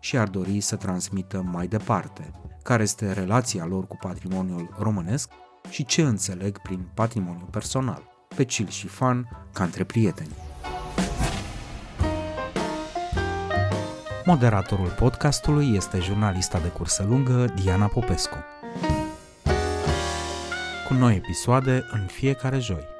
și ar dori să transmită mai departe, care este relația lor cu patrimoniul românesc și ce înțeleg prin patrimoniu personal, pe chill și fun, ca între prieteni. Moderatorul podcastului este jurnalista de cursă lungă Diana Popescu. Cu noi episoade în fiecare joi.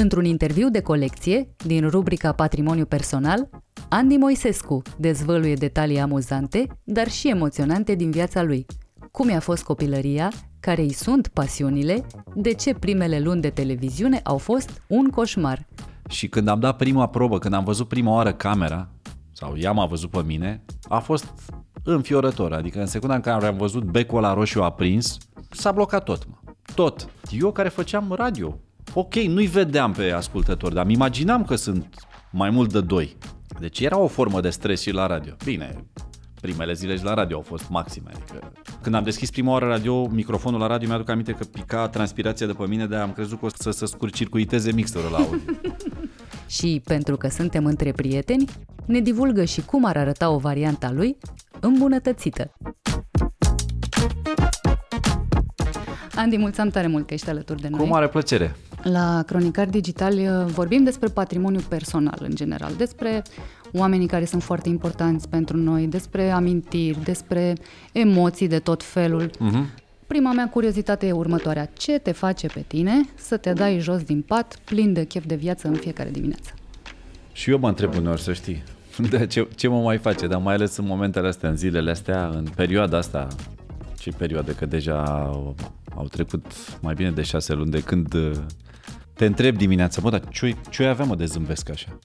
Într-un interviu de colecție din rubrica Patrimoniu Personal, Andy Moisescu dezvăluie detalii amuzante, dar și emoționante din viața lui. Cum i-a fost copilăria, care îi sunt pasiunile, de ce primele luni de televiziune au fost un coșmar. Și când am dat prima probă, când am văzut prima oară camera, sau ea m-a văzut pe mine, a fost înfiorător. Adică în secunda în care am văzut becul la roșu aprins, s-a blocat tot, mă. Tot. Eu care făceam radio. Ok, nu-i vedeam pe ascultători, dar îmi imaginam că sunt mai mult de doi. Deci era o formă de stres și la radio. Bine, primele zile și la radio au fost maxime. Adică când am deschis prima oară radio, microfonul la radio, mi-aduc aminte că pica transpirația de pe mine, de am crezut că o să se scurcircuiteze mixerul la audio. și pentru că suntem între prieteni, ne divulgă și cum ar arăta o variantă a lui îmbunătățită. Andy, mulțumim tare mult că ești alături de noi. Cu mare plăcere. La Cronicar Digital uh, vorbim despre patrimoniu personal în general, despre oamenii care sunt foarte importanți pentru noi, despre amintiri, despre emoții de tot felul. Uh-huh. Prima mea curiozitate e următoarea. Ce te face pe tine să te dai jos din pat plin de chef de viață în fiecare dimineață? Și eu mă întreb uneori, să știi, de ce, ce mă mai face, dar mai ales în momentele astea, în zilele astea, în perioada asta, ce perioadă, că deja au, au trecut mai bine de șase luni de când uh, te întreb dimineața, bă, dar ce, ce aveam mă de zâmbesc așa?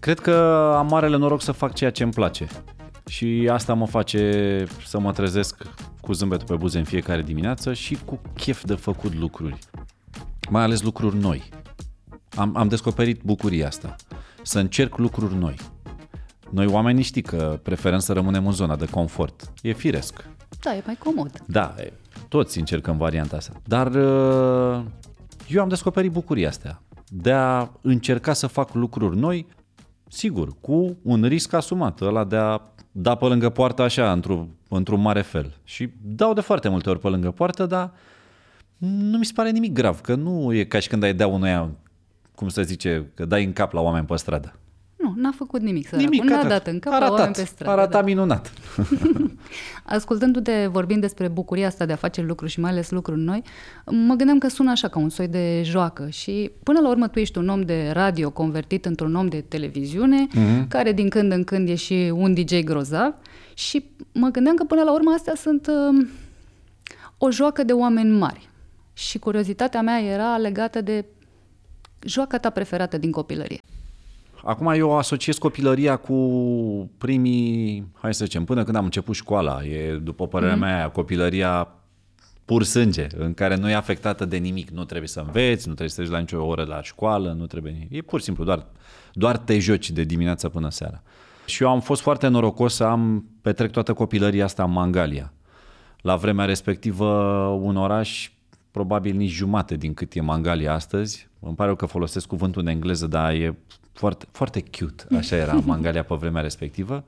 Cred că am marele noroc să fac ceea ce îmi place. Și asta mă face să mă trezesc cu zâmbetul pe buze în fiecare dimineață și cu chef de făcut lucruri. Mai ales lucruri noi. Am, am descoperit bucuria asta. Să încerc lucruri noi. Noi oamenii știi că preferăm să rămânem în zona de confort. E firesc. Da, e mai comod. Da, toți încercăm varianta asta. Dar uh, eu am descoperit bucuria asta de a încerca să fac lucruri noi Sigur, cu un risc asumat, ăla de a da pe lângă poartă așa, într-un, într-un mare fel. Și dau de foarte multe ori pe lângă poartă, dar nu mi se pare nimic grav, că nu e ca și când ai dea unuia, cum să zice, că dai în cap la oameni pe stradă. Nu, n-a făcut nimic să Nimic, n-a dat în cap aratat, la oameni pe stradă. Arata da. minunat. Ascultându-te vorbind despre bucuria asta de a face lucruri și mai ales lucruri noi, mă gândeam că sună așa ca un soi de joacă și până la urmă tu ești un om de radio convertit într-un om de televiziune, mm-hmm. care din când în când e și un DJ grozav și mă gândeam că până la urmă astea sunt uh, o joacă de oameni mari. Și curiozitatea mea era legată de joaca ta preferată din copilărie. Acum eu asociez copilăria cu primii, hai să zicem, până când am început școala. E, după părerea mm-hmm. mea, copilăria pur sânge, în care nu e afectată de nimic. Nu trebuie să înveți, nu trebuie să treci la nicio oră la școală, nu trebuie... E pur și simplu, doar, doar te joci de dimineața până seara. Și eu am fost foarte norocos să am petrec toată copilăria asta în Mangalia. La vremea respectivă, un oraș probabil nici jumate din cât e Mangalia astăzi. Îmi pare că folosesc cuvântul în engleză, dar e foarte, foarte cute, așa era Mangalia pe vremea respectivă.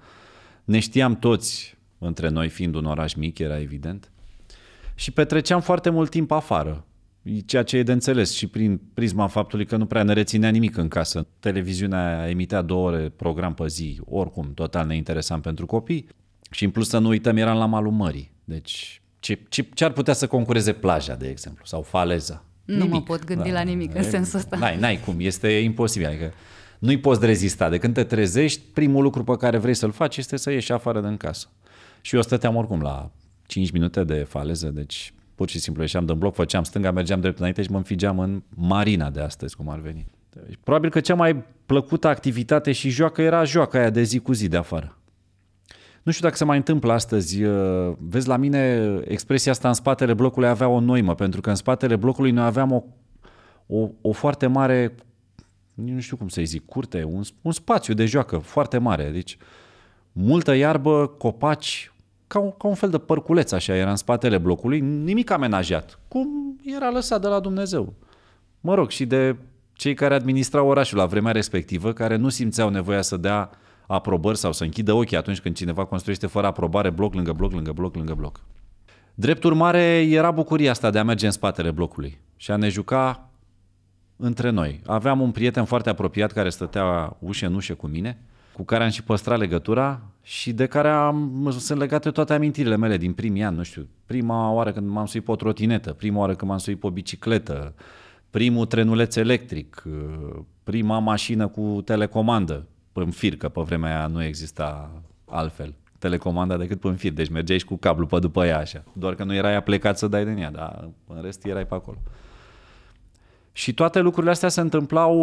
Ne știam toți între noi, fiind un oraș mic, era evident. Și petreceam foarte mult timp afară, ceea ce e de înțeles și prin prisma faptului că nu prea ne reținea nimic în casă. Televiziunea emitea două ore program pe zi, oricum, total neinteresant pentru copii. Și în plus să nu uităm, eram la malul mării. Deci ce, ce, ce ar putea să concureze plaja, de exemplu, sau faleza? Nu nimic. mă pot gândi da, la nimic în sensul ăsta. N-ai, n-ai cum, este imposibil. Adică nu-i poți rezista. De când te trezești, primul lucru pe care vrei să-l faci este să ieși afară din casă. Și eu stăteam oricum la 5 minute de faleză, deci pur și simplu ieșeam din bloc, făceam stânga, mergeam drept înainte și mă înfigeam în marina de astăzi, cum ar veni. Probabil că cea mai plăcută activitate și joacă era joaca aia de zi cu zi de afară. Nu știu dacă se mai întâmplă astăzi. Uh, vezi, la mine expresia asta în spatele blocului avea o noimă, pentru că în spatele blocului noi aveam o, o, o foarte mare, nu știu cum să-i zic, curte, un, un spațiu de joacă foarte mare. Deci multă iarbă, copaci, ca un, ca un fel de părculeț așa era în spatele blocului, nimic amenajat, cum era lăsat de la Dumnezeu. Mă rog, și de cei care administrau orașul la vremea respectivă, care nu simțeau nevoia să dea aprobări sau să închidă ochii atunci când cineva construiește fără aprobare bloc lângă bloc, lângă bloc, lângă bloc. Drept urmare, era bucuria asta de a merge în spatele blocului și a ne juca între noi. Aveam un prieten foarte apropiat care stătea ușă în ușă cu mine, cu care am și păstrat legătura și de care am, sunt legate toate amintirile mele din primii ani, nu știu, prima oară când m-am suit pe o trotinetă, prima oară când m-am suit pe o bicicletă, primul trenuleț electric, prima mașină cu telecomandă, în fir, că pe vremea aia nu exista altfel telecomanda decât pe fir, deci mergeai și cu cablu pe după ea așa. Doar că nu erai plecat să dai din ea, dar în rest erai pe acolo. Și toate lucrurile astea se întâmplau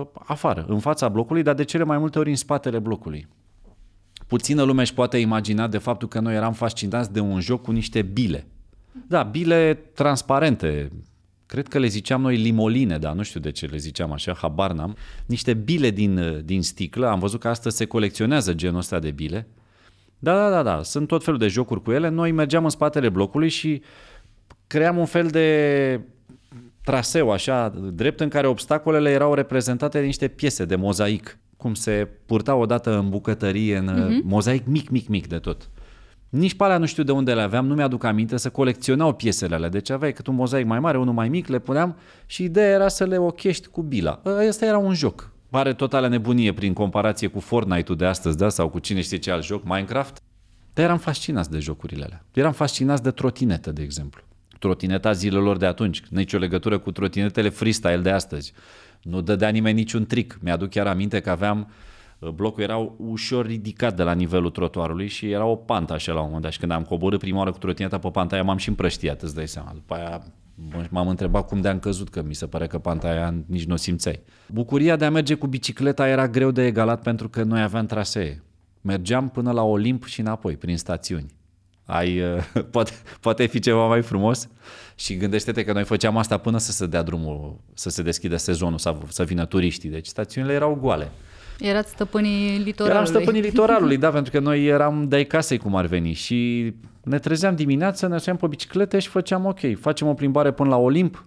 uh, afară, în fața blocului, dar de cele mai multe ori în spatele blocului. Puțină lume își poate imagina de faptul că noi eram fascinați de un joc cu niște bile. Da, bile transparente, cred că le ziceam noi limoline, dar nu știu de ce le ziceam așa, habar n-am, niște bile din, din sticlă, am văzut că astăzi se colecționează genul ăsta de bile. Da, da, da, da, sunt tot felul de jocuri cu ele. Noi mergeam în spatele blocului și cream un fel de traseu așa drept în care obstacolele erau reprezentate de niște piese de mozaic, cum se purta odată în bucătărie, în uh-huh. mozaic mic, mic, mic de tot. Nici pe alea nu știu de unde le aveam, nu mi-aduc aminte, să colecționau piesele alea. Deci aveai cât un mozaic mai mare, unul mai mic, le puneam și ideea era să le ochești cu bila. Ăsta era un joc. Pare totală nebunie prin comparație cu Fortnite-ul de astăzi, da? Sau cu cine știe ce alt joc, Minecraft. Dar eram fascinați de jocurile alea. Eram fascinați de trotinetă, de exemplu. Trotineta zilelor de atunci, nicio legătură cu trotinetele freestyle de astăzi. Nu dădea nimeni niciun trick. Mi-aduc chiar aminte că aveam Uh, blocul era ușor ridicat de la nivelul trotuarului și era o pantă așa la un moment dat și când am coborât prima oară cu trotineta pe panta aia m-am și împrăștiat, îți dai seama. După aia m-am întrebat cum de am căzut, că mi se pare că panta aia nici nu o simțeai. Bucuria de a merge cu bicicleta era greu de egalat pentru că noi aveam trasee. Mergeam până la Olimp și înapoi, prin stațiuni. Ai, uh, poate, poate fi ceva mai frumos și gândește-te că noi făceam asta până să se dea drumul, să se deschidă sezonul, să, să vină turiștii. Deci stațiunile erau goale. Erați stăpânii litoralului. Eram stăpânii litoralului, da, pentru că noi eram de casei cum ar veni și ne trezeam dimineața, ne suiam pe biciclete și făceam ok, facem o plimbare până la Olimp,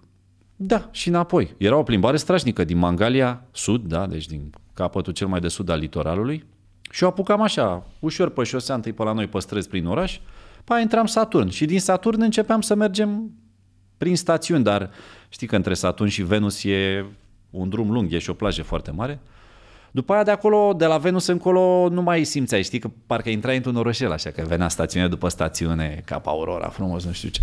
da, și înapoi. Era o plimbare strașnică din Mangalia, sud, da, deci din capătul cel mai de sud al litoralului și o apucam așa, ușor pe șosea, întâi pe la noi pe străzi prin oraș, pa intram Saturn și din Saturn începeam să mergem prin stațiuni, dar știi că între Saturn și Venus e un drum lung, e și o plajă foarte mare. După aia de acolo, de la Venus încolo, nu mai simțeai, știi că parcă intrai într-un orășel, așa că venea stațiune după stațiune, cap Aurora, frumos, nu știu ce.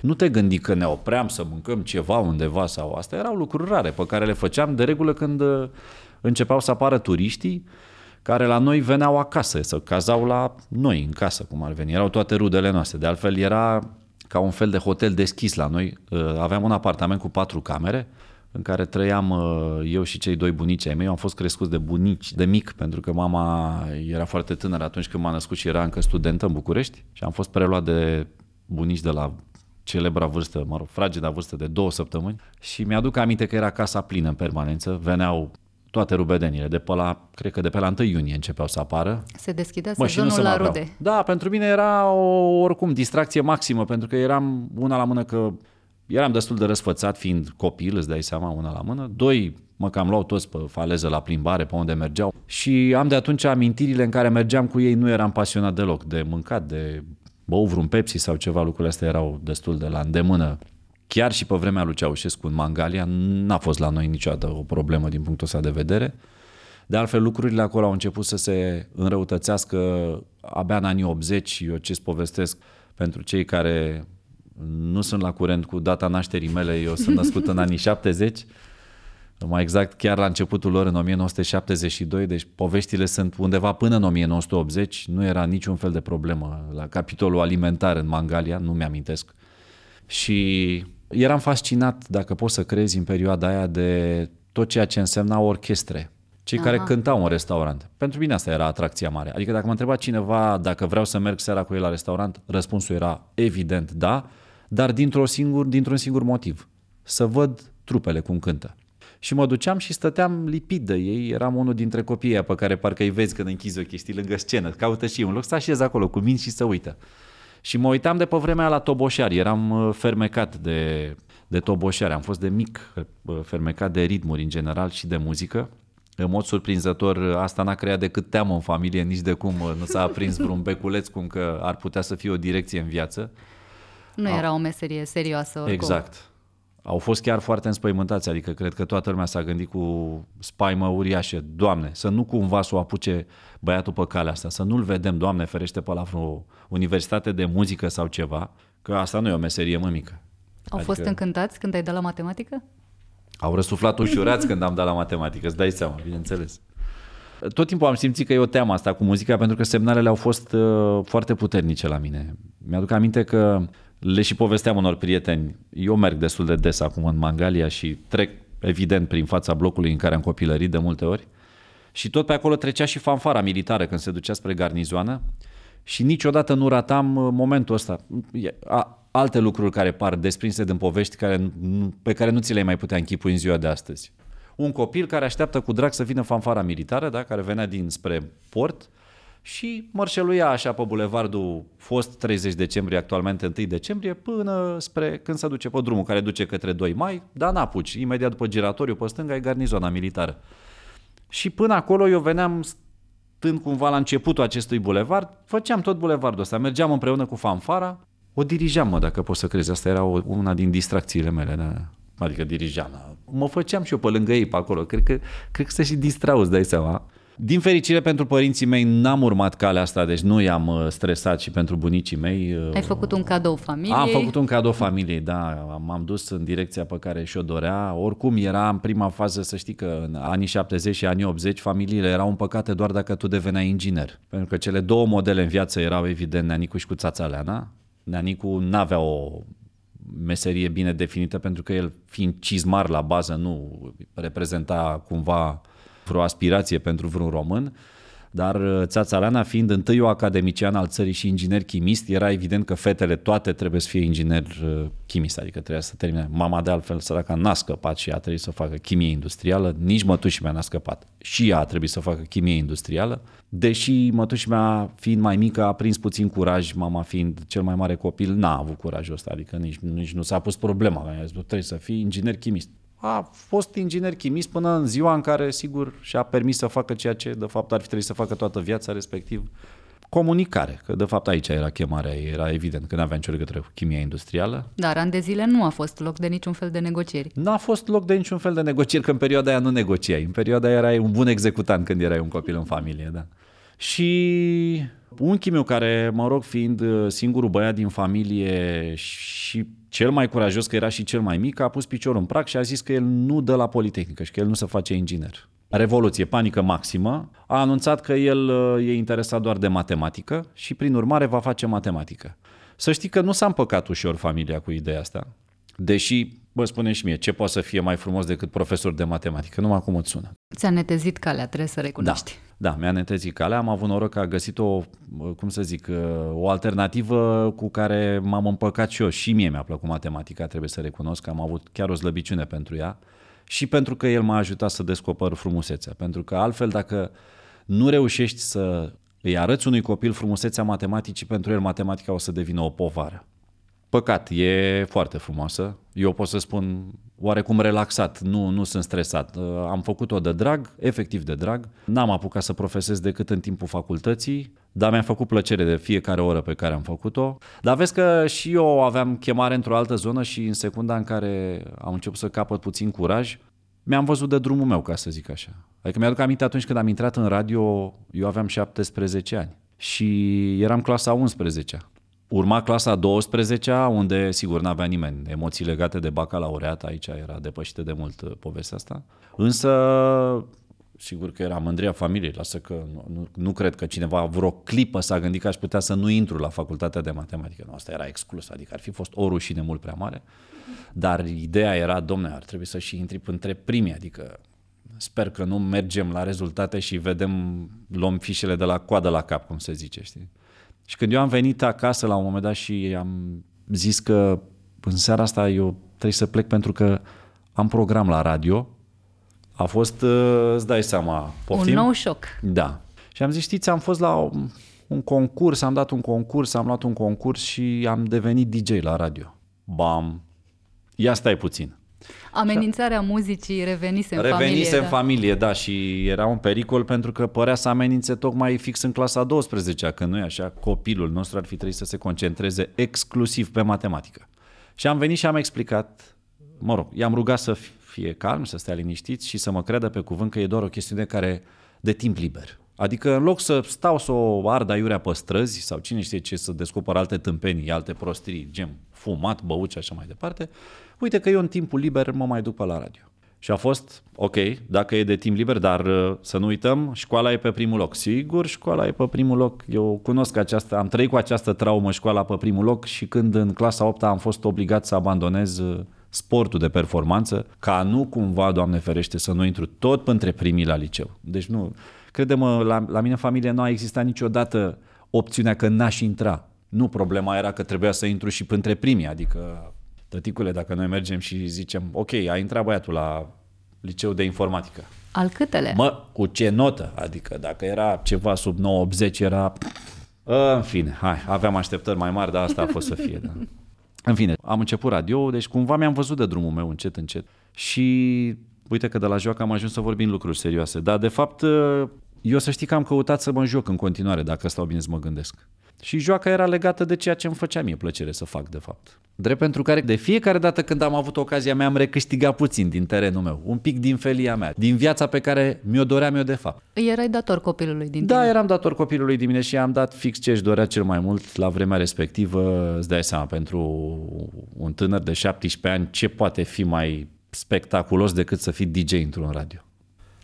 Nu te gândi că ne opream să mâncăm ceva undeva sau asta, erau lucruri rare pe care le făceam de regulă când uh, începeau să apară turiștii, care la noi veneau acasă, să cazau la noi în casă, cum ar veni. Erau toate rudele noastre. De altfel era ca un fel de hotel deschis la noi. Uh, aveam un apartament cu patru camere, în care trăiam uh, eu și cei doi bunici ai mei. am fost crescuți de bunici, de mic, pentru că mama era foarte tânără atunci când m-a născut și era încă studentă în București și am fost preluat de bunici de la celebra vârstă, mă rog, frageda vârstă de două săptămâni și mi-aduc aminte că era casa plină în permanență, veneau toate rubedenile, de pe la, cred că de pe la 1 iunie începeau să apară. Se deschidea mă, sezonul la rude. Da, pentru mine era o, oricum distracție maximă, pentru că eram una la mână că eram destul de răsfățat fiind copil, îți dai seama, una la mână. Doi, mă cam luau toți pe faleză la plimbare, pe unde mergeau. Și am de atunci amintirile în care mergeam cu ei, nu eram pasionat deloc de mâncat, de bău vreun Pepsi sau ceva, lucrurile astea erau destul de la îndemână. Chiar și pe vremea lui Ceaușescu în Mangalia n-a fost la noi niciodată o problemă din punctul ăsta de vedere. De altfel, lucrurile acolo au început să se înrăutățească abia în anii 80. Eu ce-ți povestesc pentru cei care nu sunt la curent cu data nașterii mele, eu sunt născut în anii 70, mai exact chiar la începutul lor în 1972, deci poveștile sunt undeva până în 1980, nu era niciun fel de problemă la capitolul alimentar în Mangalia, nu mi-amintesc. Și eram fascinat, dacă poți să crezi, în perioada aia de tot ceea ce însemna orchestre. Cei Aha. care cântau în restaurant. Pentru mine asta era atracția mare. Adică dacă mă întreba cineva dacă vreau să merg seara cu el la restaurant, răspunsul era evident da, dar dintr-un singur, dintr-un singur motiv. Să văd trupele cum cântă. Și mă duceam și stăteam lipit de ei, eram unul dintre copiii pe care parcă îi vezi când închizi ochii, știi, lângă scenă, caută și un loc să așez acolo cu minți și să uită. Și mă uitam de pe vremea la toboșari, eram uh, fermecat de, de toboșari, am fost de mic uh, fermecat de ritmuri în general și de muzică. În mod surprinzător, uh, asta n-a creat decât teamă în familie, nici de cum nu s-a aprins vreun beculeț cum că ar putea să fie o direcție în viață. Nu era o meserie serioasă oricum. Exact au fost chiar foarte înspăimântați, adică cred că toată lumea s-a gândit cu spaimă uriașă, Doamne, să nu cumva să o apuce băiatul pe calea asta, să nu-l vedem, Doamne, ferește pe la vreo universitate de muzică sau ceva, că asta nu e o meserie mămică. Au adică... fost încântați când ai dat la matematică? Au răsuflat ușurați când am dat la matematică, îți dai seama, bineînțeles. Tot timpul am simțit că e o teamă asta cu muzica pentru că semnalele au fost uh, foarte puternice la mine. Mi-aduc aminte că le și povesteam unor prieteni. Eu merg destul de des acum în Mangalia și trec evident prin fața blocului în care am copilărit de multe ori. Și tot pe acolo trecea și fanfara militară când se ducea spre garnizoană și niciodată nu ratam uh, momentul ăsta. Alte lucruri care par desprinse din povești care, pe care nu ți le-ai mai putea închipui în ziua de astăzi. Un copil care așteaptă cu drag să vină fanfara militară, da, care venea din spre port, și mărșeluia așa pe bulevardul fost 30 decembrie, actualmente 1 decembrie, până spre când se duce pe drumul care duce către 2 mai, dar n-apuci, imediat după giratoriu pe stânga e garnizona militară. Și până acolo eu veneam stând cumva la începutul acestui bulevard, făceam tot bulevardul ăsta, mergeam împreună cu fanfara, o dirijam, mă, dacă poți să crezi, asta era una din distracțiile mele, da? adică dirijam. Mă făceam și eu pe lângă ei pe acolo, cred că, cred că se și distrau, îți dai seama. Din fericire pentru părinții mei n-am urmat calea asta, deci nu i-am uh, stresat și pentru bunicii mei. Uh, Ai făcut un cadou familiei? Am făcut un cadou familiei, da. M-am dus în direcția pe care și-o dorea. Oricum era în prima fază, să știi că în anii 70 și anii 80 familiile erau împăcate doar dacă tu deveneai inginer. Pentru că cele două modele în viață erau evident Neanicu și cu țața Leana. Neanicu n-avea o meserie bine definită pentru că el fiind cizmar la bază nu reprezenta cumva vreo aspirație pentru vreun român, dar uh, Țațalana fiind întâi o academician al țării și inginer chimist, era evident că fetele toate trebuie să fie inginer uh, chimist, adică trebuia să termine. Mama de altfel săraca n-a scăpat și ea trebuie să facă chimie industrială, nici mătușii mea n-a scăpat. Și ea a trebuit să facă chimie industrială, deși mătușii mea fiind mai mică a prins puțin curaj, mama fiind cel mai mare copil, n-a avut curajul ăsta, adică nici, nici nu s-a pus problema, a zis, trebuie să fii inginer chimist a fost inginer chimist până în ziua în care, sigur, și-a permis să facă ceea ce, de fapt, ar fi trebuit să facă toată viața, respectiv comunicare, că de fapt aici era chemarea, era evident că nu avea nicio legătură cu chimia industrială. Dar an de zile nu a fost loc de niciun fel de negocieri. Nu a fost loc de niciun fel de negocieri, că în perioada aia nu negociai. În perioada aia erai un bun executant când erai un copil în familie, da. Și unchiul meu, care, mă rog, fiind uh, singurul băiat din familie și cel mai curajos, că era și cel mai mic, a pus piciorul în prag și a zis că el nu dă la Politehnică și că el nu se face inginer. Revoluție, panică maximă, a anunțat că el uh, e interesat doar de matematică și prin urmare va face matematică. Să știi că nu s-a împăcat ușor familia cu ideea asta, deși, bă, spune și mie, ce poate să fie mai frumos decât profesor de matematică, numai cum îți sună. Ți-a netezit calea, trebuie să recunoști. Da. Da, mi-a netezit calea, am avut noroc că a găsit o, cum să zic, o alternativă cu care m-am împăcat și eu. Și mie mi-a plăcut matematica, trebuie să recunosc că am avut chiar o slăbiciune pentru ea și pentru că el m-a ajutat să descoper frumusețea. Pentru că altfel dacă nu reușești să îi arăți unui copil frumusețea matematicii, pentru el matematica o să devină o povară. Păcat, e foarte frumoasă. Eu pot să spun oarecum relaxat, nu, nu sunt stresat. Uh, am făcut-o de drag, efectiv de drag. N-am apucat să profesez decât în timpul facultății, dar mi-a făcut plăcere de fiecare oră pe care am făcut-o. Dar vezi că și eu aveam chemare într-o altă zonă și în secunda în care am început să capăt puțin curaj, mi-am văzut de drumul meu, ca să zic așa. Adică mi-aduc aminte atunci când am intrat în radio, eu aveam 17 ani și eram clasa 11 Urma clasa 12 unde, sigur, n-avea nimeni emoții legate de bacalaureat, aici era depășită de mult uh, povestea asta. Însă sigur că era mândria familiei, lasă că nu, nu, nu cred că cineva vreo clipă s-a gândit că aș putea să nu intru la facultatea de matematică. Nu, asta era exclus, adică ar fi fost o rușine mult prea mare. Dar ideea era, domne, ar trebui să și intri între primii, adică sper că nu mergem la rezultate și vedem, luăm fișele de la coadă la cap, cum se zice, știi? Și când eu am venit acasă la un moment dat și am zis că în seara asta eu trebuie să plec pentru că am program la radio, a fost, uh, îți dai seama, poftim? Un nou șoc. Da. Și am zis, știți, am fost la un concurs, am dat un concurs, am luat un concurs și am devenit DJ la radio. Bam! Ia stai puțin. Amenințarea muzicii revenise în revenise familie. Revenise în da. familie, da, și era un pericol pentru că părea să amenințe tocmai fix în clasa 12 când nu e așa, copilul nostru ar fi trebuit să se concentreze exclusiv pe matematică. Și am venit și am explicat, mă rog, i-am rugat să fie calm, să stea liniștiți și să mă creadă pe cuvânt că e doar o chestiune care de timp liber. Adică în loc să stau să o ard aiurea pe străzi sau cine știe ce să descoper alte tâmpenii, alte prostrii, gem fumat, băut și așa mai departe, uite că eu în timpul liber mă mai duc pe la radio. Și a fost, ok, dacă e de timp liber, dar uh, să nu uităm, școala e pe primul loc. Sigur, școala e pe primul loc. Eu cunosc această, am trăit cu această traumă școala pe primul loc și când în clasa 8 am fost obligat să abandonez uh, sportul de performanță, ca nu cumva, Doamne ferește, să nu intru tot între primii la liceu. Deci nu, crede-mă, la, la mine în familie nu a existat niciodată opțiunea că n-aș intra. Nu, problema era că trebuia să intru și între primii, adică tăticule, dacă noi mergem și zicem, ok, a intrat băiatul la liceu de informatică. Al câtele? Mă, cu ce notă? Adică dacă era ceva sub 9-80 era... În fine, hai, aveam așteptări mai mari, dar asta a fost să fie. Da. În fine, am început radio, deci cumva mi-am văzut de drumul meu încet, încet. Și uite că de la joacă am ajuns să vorbim lucruri serioase. Dar, de fapt, eu să știi că am căutat să mă joc în continuare, dacă stau bine să mă gândesc. Și joaca era legată de ceea ce îmi făcea mie plăcere să fac, de fapt. Drept pentru care de fiecare dată când am avut ocazia mea am recâștigat puțin din terenul meu, un pic din felia mea, din viața pe care mi-o doream eu de fapt. Erai dator copilului din Da, tine. eram dator copilului din mine și am dat fix ce își dorea cel mai mult la vremea respectivă. Îți dai seama, pentru un tânăr de 17 ani, ce poate fi mai spectaculos decât să fii DJ într-un radio?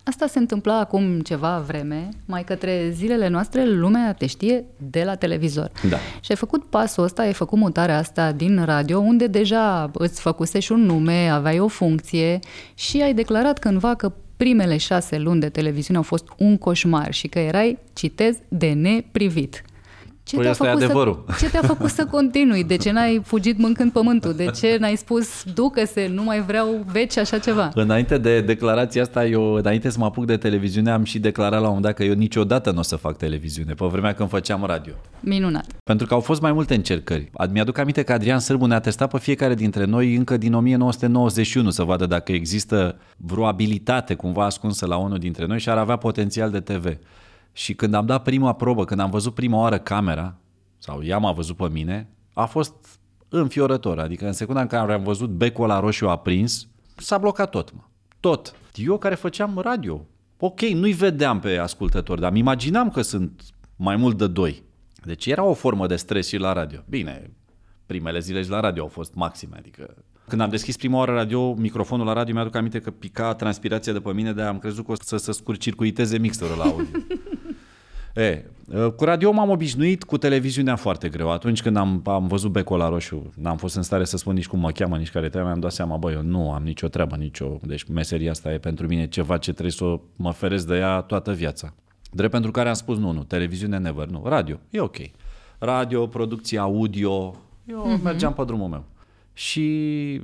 Asta se întâmpla acum ceva vreme, mai către zilele noastre lumea te știe de la televizor. Da. Și ai făcut pasul ăsta, ai făcut mutarea asta din radio, unde deja îți făcuse și un nume, aveai o funcție și ai declarat cândva că primele șase luni de televiziune au fost un coșmar și că erai, citez, de neprivit. Ce păi te-a făcut e adevărul. Să, ce te-a făcut să continui? De ce n-ai fugit mâncând pământul? De ce n-ai spus ducă-se, nu mai vreau veci, așa ceva? Înainte de declarația asta, eu înainte să mă apuc de televiziune am și declarat la un moment dat că eu niciodată nu o să fac televiziune, pe vremea când făceam radio. Minunat. Pentru că au fost mai multe încercări. Mi-aduc aminte că Adrian Sârbu ne-a testat pe fiecare dintre noi încă din 1991 să vadă dacă există vreo abilitate cumva ascunsă la unul dintre noi și ar avea potențial de TV. Și când am dat prima probă, când am văzut prima oară camera, sau ea m-a văzut pe mine, a fost înfiorător. Adică în secunda în care am văzut becul la roșu aprins, s-a blocat tot, mă. Tot. Eu care făceam radio. Ok, nu-i vedeam pe ascultători, dar îmi imaginam că sunt mai mult de doi. Deci era o formă de stres și la radio. Bine, primele zile și la radio au fost maxime, adică când am deschis prima oară radio, microfonul la radio, mi-aduc aminte că pica transpirația de pe mine, de am crezut că o să se scurcircuiteze mixerul la audio. E, cu radio m-am obișnuit, cu televiziunea foarte greu. Atunci când am, am văzut becul la roșu, n-am fost în stare să spun nici cum mă cheamă, nici care trebuie, mi-am dat seama, băi, eu nu am nicio treabă, nicio... Deci meseria asta e pentru mine ceva ce trebuie să mă feresc de ea toată viața. Drept pentru care am spus, nu, nu, televiziune never, nu, radio, e ok. Radio, producție audio, eu uh-huh. mergeam pe drumul meu. Și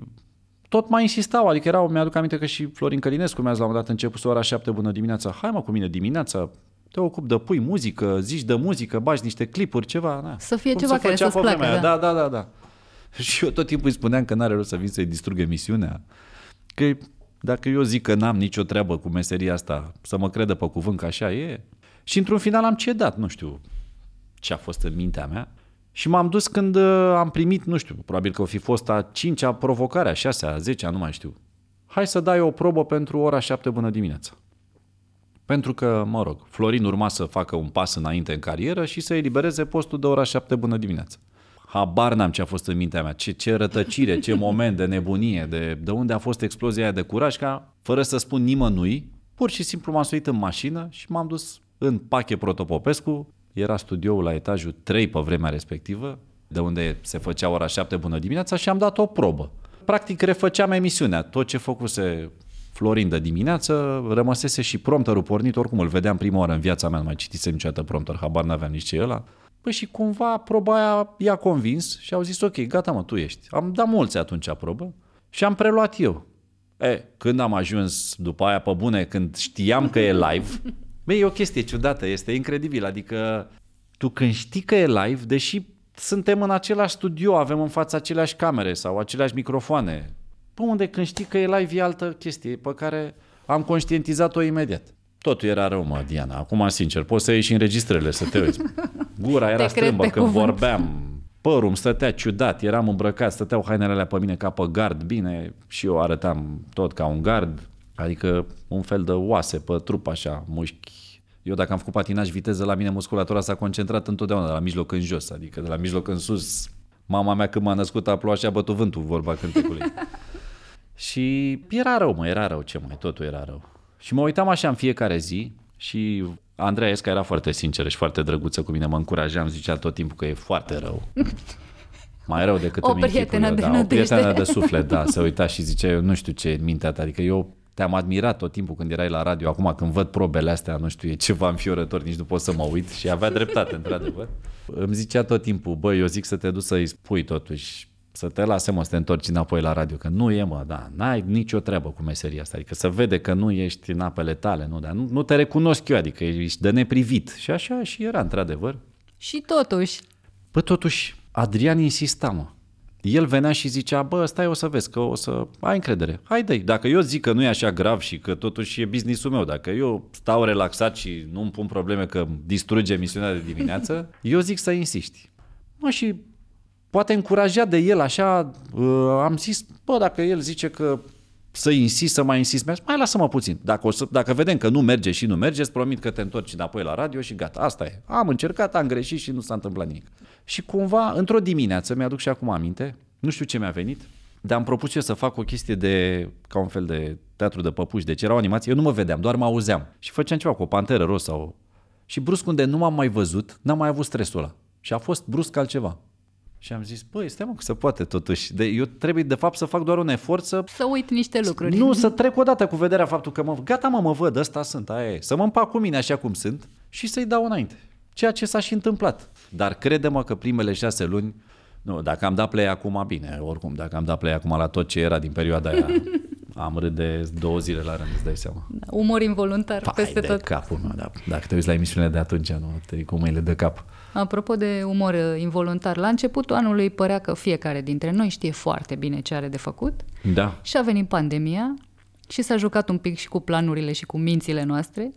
tot mai insistau, adică erau, mi-aduc aminte că și Florin Călinescu mi-a zis la un dat început ora șapte bună dimineața, hai mă cu mine dimineața, te ocup de pui muzică, zici de muzică, bagi niște clipuri, ceva. Na. Să fie Cum ceva care să-ți placă. Da. da, da, da, da. Și eu tot timpul îi spuneam că n-are rost să vin să-i distrug emisiunea, că dacă eu zic că n-am nicio treabă cu meseria asta, să mă credă pe cuvânt că așa e. Și într-un final am cedat, nu știu ce a fost în mintea mea. Și m-am dus când uh, am primit, nu știu, probabil că o fi fost a cincea provocare, a șasea, a zecea, nu mai știu. Hai să dai o probă pentru ora șapte bună dimineața. Pentru că, mă rog, Florin urma să facă un pas înainte în carieră și să elibereze postul de ora șapte bună dimineața. Habar n-am ce a fost în mintea mea, ce, ce rătăcire, ce moment de nebunie, de, de unde a fost explozia aia de curaj, ca, fără să spun nimănui, Pur și simplu m-am suit în mașină și m-am dus în Pache Protopopescu, era studioul la etajul 3 pe vremea respectivă, de unde se făcea ora 7 bună dimineața și am dat o probă. Practic refăceam emisiunea, tot ce făcuse Florin de dimineață, rămăsese și prompterul pornit, oricum îl vedeam prima oară în viața mea, nu mai citisem niciodată prompter, habar n-aveam nici ce e ăla. Păi și cumva proba aia i-a convins și au zis, ok, gata mă, tu ești. Am dat mulți atunci probă și am preluat eu. E, când am ajuns după aia pe bune, când știam că e live, bă, e o chestie ciudată, este incredibil, adică tu când știi că e live, deși suntem în același studio, avem în fața aceleași camere sau aceleași microfoane, pe unde când știi că e live e altă chestie pe care am conștientizat-o imediat. Totul era rău, mă, Diana. Acum, sincer, poți să ieși înregistrările, să te uiți. Gura era strâmbă când cuvânt. vorbeam. Părul îmi stătea ciudat, eram îmbrăcat, stăteau hainele alea pe mine ca pe gard, bine, și eu arătam tot ca un gard, adică un fel de oase pe trup așa, mușchi. Eu dacă am făcut patinaj viteză, la mine musculatura s-a concentrat întotdeauna de la mijloc în jos, adică de la mijloc în sus. Mama mea când m-a născut a plouat și a bătut vântul, vorba cântecului. și era rău, mă, era rău, ce mai, totul era rău. Și mă uitam așa în fiecare zi și Andreea Esca era foarte sinceră și foarte drăguță cu mine, mă încuraja, îmi zicea tot timpul că e foarte rău. Mai rău decât o îmi prietenă de da, o prietenă de suflet, da, se uita și zicea, eu nu știu ce în mintea ta, adică eu te-am admirat tot timpul când erai la radio, acum când văd probele astea, nu știu, e ceva înfiorător, nici nu pot să mă uit și avea dreptate, într-adevăr. Îmi zicea tot timpul, băi, eu zic să te duci să-i spui totuși să te lase mă să te întorci înapoi la radio, că nu e mă, da, n-ai nicio treabă cu meseria asta, adică să vede că nu ești în apele tale, nu, dar nu, nu te recunosc eu, adică ești de neprivit. Și așa și era, într-adevăr. Și totuși. Păi totuși, Adrian insista, mă. El venea și zicea, bă, stai o să vezi, că o să ai încredere. Haide, dacă eu zic că nu e așa grav și că totuși e businessul meu, dacă eu stau relaxat și nu îmi pun probleme că distruge emisiunea de dimineață, eu zic să insisti. Mă, și poate încurajat de el așa, uh, am zis, bă, dacă el zice că să insist, să mai insist, mai lasă-mă puțin. Dacă, o să, dacă vedem că nu merge și nu merge, îți promit că te întorci înapoi la radio și gata, asta e. Am încercat, am greșit și nu s-a întâmplat nimic. Și cumva, într-o dimineață, mi-aduc și acum aminte, nu știu ce mi-a venit, dar am propus eu să fac o chestie de, ca un fel de teatru de păpuși, deci era o animație, eu nu mă vedeam, doar mă auzeam. Și făceam ceva cu o panteră roz sau... Și brusc unde nu m-am mai văzut, n-am mai avut stresul ăla. Și a fost brusc altceva. Și am zis, băi, stai mă că se poate totuși. De, eu trebuie de fapt să fac doar un efort să... Să uit niște lucruri. Nu, să trec o dată cu vederea faptul că mă... Gata mă, mă văd, ăsta sunt, aia e. Să mă împac cu mine așa cum sunt și să-i dau înainte. Ceea ce s-a și întâmplat. Dar crede-mă că primele șase luni, nu, dacă am dat play acum, bine, oricum, dacă am dat play acum la tot ce era din perioada aia, am râd de două zile la rând, îți dai seama. Da, umor involuntar Pai peste de tot. capul meu, da. Dacă te uiți la emisiunile de atunci, nu, te cu mâinile de cap. Apropo de umor uh, involuntar, la începutul anului părea că fiecare dintre noi știe foarte bine ce are de făcut. Da. Și a venit pandemia și s-a jucat un pic și cu planurile și cu mințile noastre.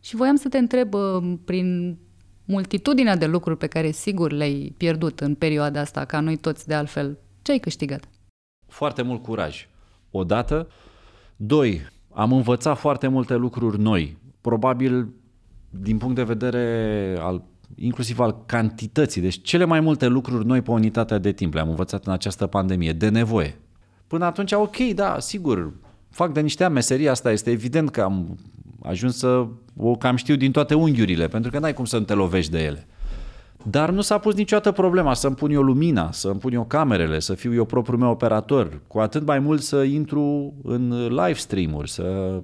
Și voiam să te întreb, uh, prin multitudinea de lucruri pe care sigur le-ai pierdut în perioada asta, ca noi toți de altfel, ce ai câștigat? Foarte mult curaj. Odată. Doi, am învățat foarte multe lucruri noi. Probabil din punct de vedere al inclusiv al cantității. Deci cele mai multe lucruri noi pe unitatea de timp le-am învățat în această pandemie, de nevoie. Până atunci, ok, da, sigur, fac de niște ani meseria asta, este evident că am ajuns să o cam știu din toate unghiurile, pentru că n-ai cum să nu te lovești de ele. Dar nu s-a pus niciodată problema să-mi pun eu lumina, să-mi pun eu camerele, să fiu eu propriul meu operator, cu atât mai mult să intru în live stream-uri, să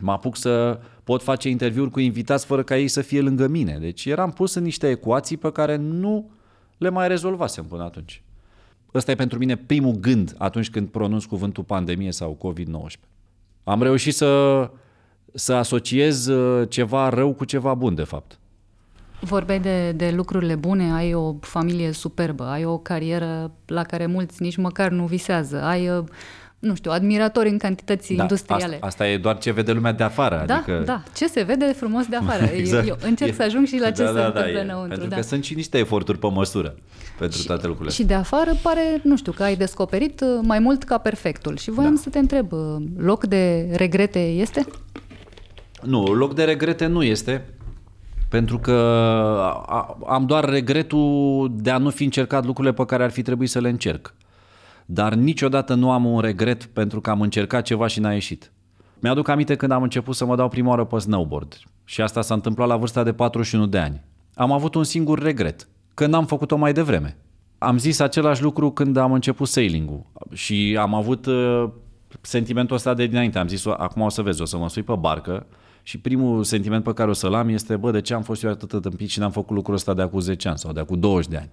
mă apuc să pot face interviuri cu invitați fără ca ei să fie lângă mine. Deci eram pus în niște ecuații pe care nu le mai rezolvasem până atunci. Ăsta e pentru mine primul gând atunci când pronunț cuvântul pandemie sau COVID-19. Am reușit să, să asociez uh, ceva rău cu ceva bun, de fapt. Vorbeai de, de lucrurile bune, ai o familie superbă, ai o carieră la care mulți nici măcar nu visează, ai uh, nu știu, admiratori în cantități da, industriale. Asta, asta e doar ce vede lumea de afară. Da, adică... da, ce se vede frumos de afară. exact. eu, eu încerc e, să ajung și la ce da, se da, întâmplă da, înăuntru. Pentru da. că sunt și niște eforturi pe măsură pentru și, toate lucrurile. Și de afară pare, nu știu, că ai descoperit uh, mai mult ca perfectul. Și voiam da. să te întreb, uh, loc de regrete este? Nu, loc de regrete nu este, pentru că am doar regretul de a nu fi încercat lucrurile pe care ar fi trebuit să le încerc dar niciodată nu am un regret pentru că am încercat ceva și n-a ieșit. Mi-aduc aminte când am început să mă dau prima oară pe snowboard și asta s-a întâmplat la vârsta de 41 de ani. Am avut un singur regret, că n-am făcut-o mai devreme. Am zis același lucru când am început sailing-ul și am avut uh, sentimentul ăsta de dinainte. Am zis, acum o să vezi, o să mă sui pe barcă și primul sentiment pe care o să-l am este, bă, de ce am fost eu atât de tâmpit și n-am făcut lucrul ăsta de acum 10 ani sau de acum 20 de ani.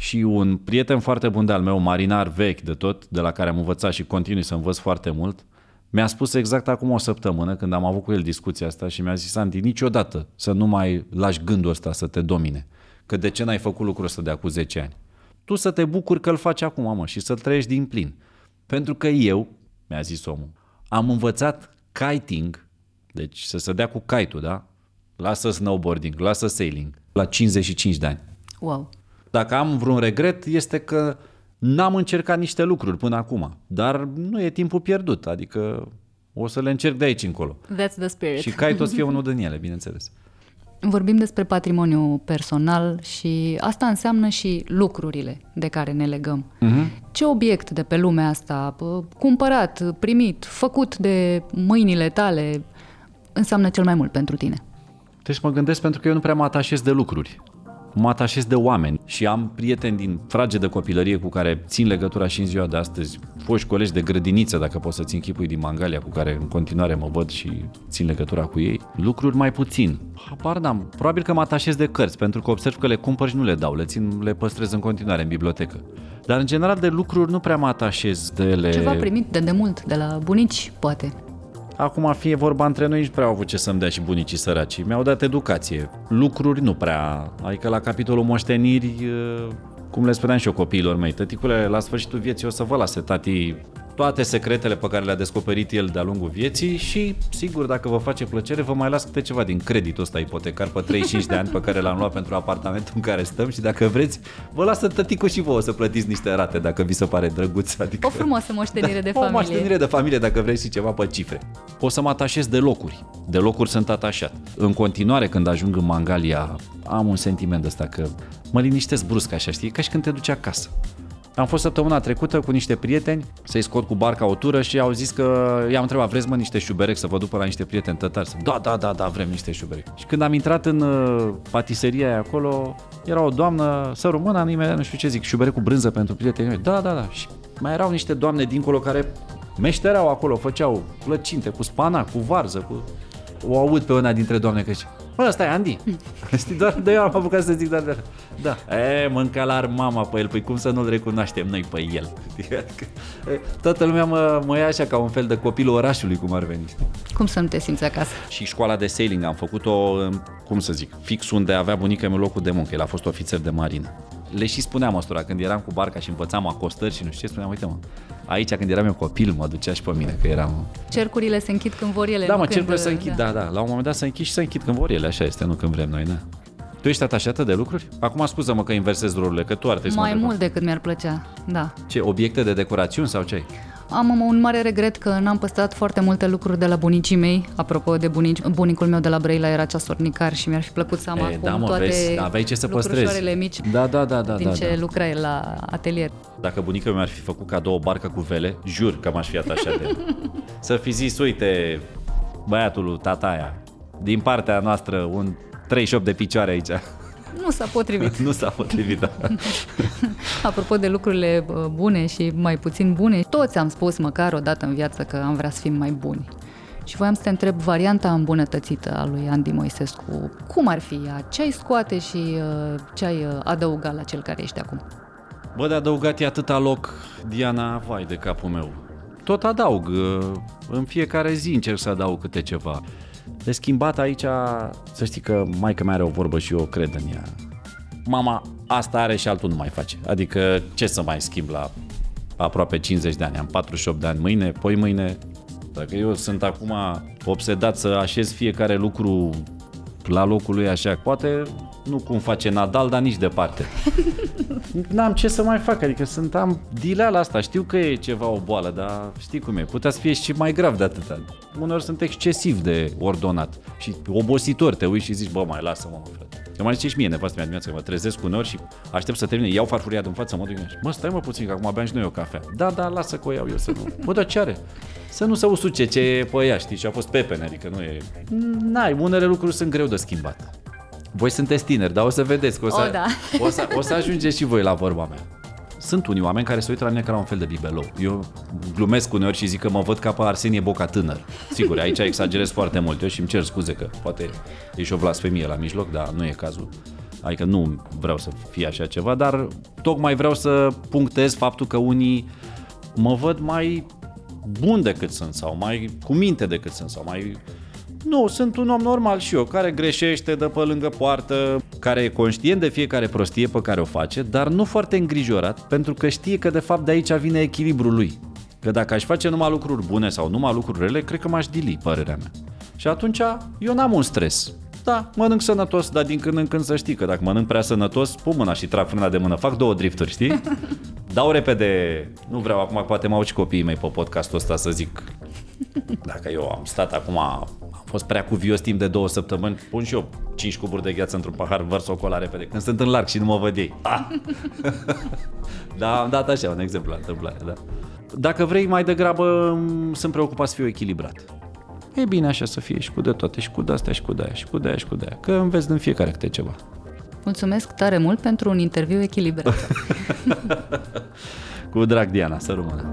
Și un prieten foarte bun de al meu, marinar vechi de tot, de la care am învățat și continui să învăț foarte mult, mi-a spus exact acum o săptămână, când am avut cu el discuția asta și mi-a zis, Andy, niciodată să nu mai lași gândul ăsta să te domine. Că de ce n-ai făcut lucrul ăsta de acum 10 ani? Tu să te bucuri că îl faci acum, mă, și să-l trăiești din plin. Pentru că eu, mi-a zis omul, am învățat kiting, deci să se dea cu kite da? Lasă snowboarding, lasă sailing, la 55 de ani. Wow. Dacă am vreun regret, este că N-am încercat niște lucruri până acum, dar nu e timpul pierdut, adică o să le încerc de aici încolo. That's the spirit. Și cai toți fie unul din ele, bineînțeles. Vorbim despre patrimoniu personal și asta înseamnă și lucrurile de care ne legăm. Uh-huh. Ce obiect de pe lumea asta, cumpărat, primit, făcut de mâinile tale, înseamnă cel mai mult pentru tine? Deci mă gândesc pentru că eu nu prea mă atașez de lucruri mă atașez de oameni și am prieteni din frage de copilărie cu care țin legătura și în ziua de astăzi, foști colegi de grădiniță, dacă poți să țin chipui din Mangalia, cu care în continuare mă văd și țin legătura cu ei, lucruri mai puțin. Habar n-am. Probabil că mă atașez de cărți, pentru că observ că le cumpăr și nu le dau, le țin, le păstrez în continuare în bibliotecă. Dar în general de lucruri nu prea mă atașez de ele. Ceva primit de demult, de la bunici, poate. Acum fie vorba între noi, nici prea au avut ce să-mi dea și bunicii săraci. Mi-au dat educație. Lucruri nu prea. Adică la capitolul moșteniri, cum le spuneam și eu copiilor mei, tăticule, la sfârșitul vieții o să vă lase tati toate secretele pe care le-a descoperit el de-a lungul vieții și, sigur, dacă vă face plăcere, vă mai las câte ceva din creditul ăsta ipotecar pe 35 de ani pe care l-am luat pentru apartamentul în care stăm și dacă vreți, vă lasă tăticul și vouă să plătiți niște rate dacă vi se pare drăguț. Adică... O frumoasă moștenire da, de familie. O moștenire de familie dacă vreți și ceva pe cifre. O să mă atașez de locuri. De locuri sunt atașat. În continuare, când ajung în Mangalia, am un sentiment ăsta că mă liniștesc brusc așa, știi? Ca și când te duci acasă. Am fost săptămâna trecută cu niște prieteni să-i scot cu barca o tură și au zis că i-am întrebat, vreți mă niște șuberec să vă duc la niște prieteni tătari? Da, da, da, da, vrem niște șuberec. Și când am intrat în uh, patiseria aia acolo, era o doamnă, să română, nimeni, nu știu ce zic, șuberec cu brânză pentru prietenii mei. Da, da, da. Și mai erau niște doamne dincolo care meștereau acolo, făceau plăcinte cu spana, cu varză, cu... O aud pe una dintre doamne că zice, Bă, stai, Andy. Știi, doar de eu am apucat să zic doar de Da. E, mânca la mama pe el, păi cum să nu-l recunoaștem noi pe el? Adică, toată lumea mă, mă ia așa ca un fel de copilul orașului, cum ar veni. Cum să nu te simți acasă? Și școala de sailing am făcut-o, cum să zic, fix unde avea bunica meu locul de muncă. El a fost ofițer de marină. Le și spuneam ăstora când eram cu barca și învățam acostări și nu știu ce, spuneam, uite mă, aici când eram eu copil mă ducea și pe mine, că eram... Cercurile se închid când vor ele. Da, mă, cercurile se închid, da. da, da. La un moment dat se închid și se închid când vor ele, așa este, nu când vrem noi, da. Tu ești atașată de lucruri? Acum scuză-mă că inversez rolurile, că tu ar trebui Mai să mult decât mi-ar plăcea, da. Ce, obiecte de decorațiuni sau ce am un mare regret că n-am păstrat foarte multe lucruri de la bunicii mei. Apropo de bunici, bunicul meu de la Brăila era ceasornicar și mi-ar fi plăcut să am e, acum da, mă, toate vezi, aveai ce să păstrezi. mici da, da, da, da, din da, ce da. lucra el la atelier. Dacă bunica mi-ar fi făcut cadou o barcă cu vele, jur că m-aș fi atașat de Să fi zis, uite, băiatul tata aia, din partea noastră un 38 de picioare aici. Nu s-a potrivit. nu s-a potrivit, da. Apropo de lucrurile bune și mai puțin bune, toți am spus măcar o dată în viață că am vrea să fim mai buni. Și voiam să te întreb varianta îmbunătățită a lui Andy Moisescu. Cum ar fi ea? Ce ai scoate și uh, ce ai uh, adăuga la cel care ești acum? Bă, de adăugat e atâta loc, Diana, vai de capul meu. Tot adaug. Uh, în fiecare zi încerc să adaug câte ceva. De schimbat aici, să știi că maica mea are o vorbă și eu cred în ea. Mama asta are și altul nu mai face. Adică ce să mai schimb la aproape 50 de ani, am 48 de ani mâine, poi mâine. Dacă eu sunt acum obsedat să așez fiecare lucru la locul lui așa, poate nu cum face Nadal, dar nici departe. N-am ce să mai fac, adică sunt, am dileala asta, știu că e ceva o boală, dar știi cum e, putea să fie și mai grav de atâta. Uneori sunt excesiv de ordonat și obositor, te uiți și zici, bă, mai lasă-mă, frate. Eu mai zice și mie nevastă mea dimineața că mă trezesc uneori și aștept să termine, iau farfuria din față, mă duc mă, stai mă puțin, că acum aveam și noi o cafea. Da, da, lasă că o iau eu să nu. Bă, dar ce are? Să nu se usuce ce e pe ea, știi, și a fost pepene, adică nu e... N-ai, unele lucruri sunt greu de schimbat. Voi sunteți tineri, dar o să vedeți că o să, O, da. o să, o să ajungeți și voi la vorba mea. Sunt unii oameni care se uită la mine ca la un fel de bibelou. Eu glumesc uneori și zic că mă văd ca pe Arsenie Boca tânăr. Sigur, aici exagerez foarte mult eu și îmi cer scuze că poate e și o blasfemie la mijloc, dar nu e cazul. Adică nu vreau să fie așa ceva, dar tocmai vreau să punctez faptul că unii mă văd mai bun decât sunt sau mai cu minte decât sunt sau mai nu, sunt un om normal și eu, care greșește, dă pe lângă poartă, care e conștient de fiecare prostie pe care o face, dar nu foarte îngrijorat, pentru că știe că de fapt de aici vine echilibrul lui. Că dacă aș face numai lucruri bune sau numai lucruri rele, cred că m-aș dili, părerea mea. Și atunci eu n-am un stres. Da, mănânc sănătos, dar din când în când să știi că dacă mănânc prea sănătos, pun mâna și trag frâna de mână, fac două drifturi, știi? Dau repede, nu vreau acum, poate mă au și copiii mei pe podcastul ăsta să zic dacă eu am stat acum, am fost prea cuvios timp de două săptămâni, pun și eu 5 cuburi de gheață într-un pahar, vărs o cola repede, când sunt în larg și nu mă văd ei. Ah! da, am dat așa un exemplu la întâmplare, da. Dacă vrei mai degrabă, m, sunt preocupat să fiu echilibrat. E bine așa să fie și cu de toate, și cu de astea, și cu de aia, și cu de aia, și cu de aia, că înveți din fiecare câte ceva. Mulțumesc tare mult pentru un interviu echilibrat. Cu drag, Diana, să rămână.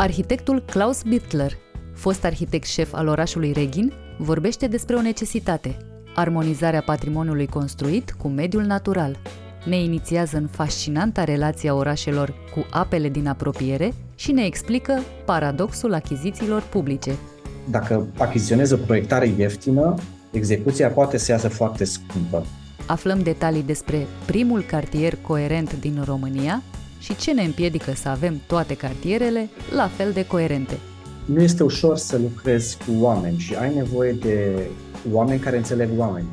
Arhitectul Klaus Bittler, fost arhitect șef al orașului Reghin, vorbește despre o necesitate, armonizarea patrimoniului construit cu mediul natural. Ne inițiază în fascinanta relația orașelor cu apele din apropiere și ne explică paradoxul achizițiilor publice. Dacă achiziționezi o proiectare ieftină, execuția poate să iasă foarte scumpă. Aflăm detalii despre primul cartier coerent din România și ce ne împiedică să avem toate cartierele la fel de coerente. Nu este ușor să lucrezi cu oameni și ai nevoie de oameni care înțeleg oameni.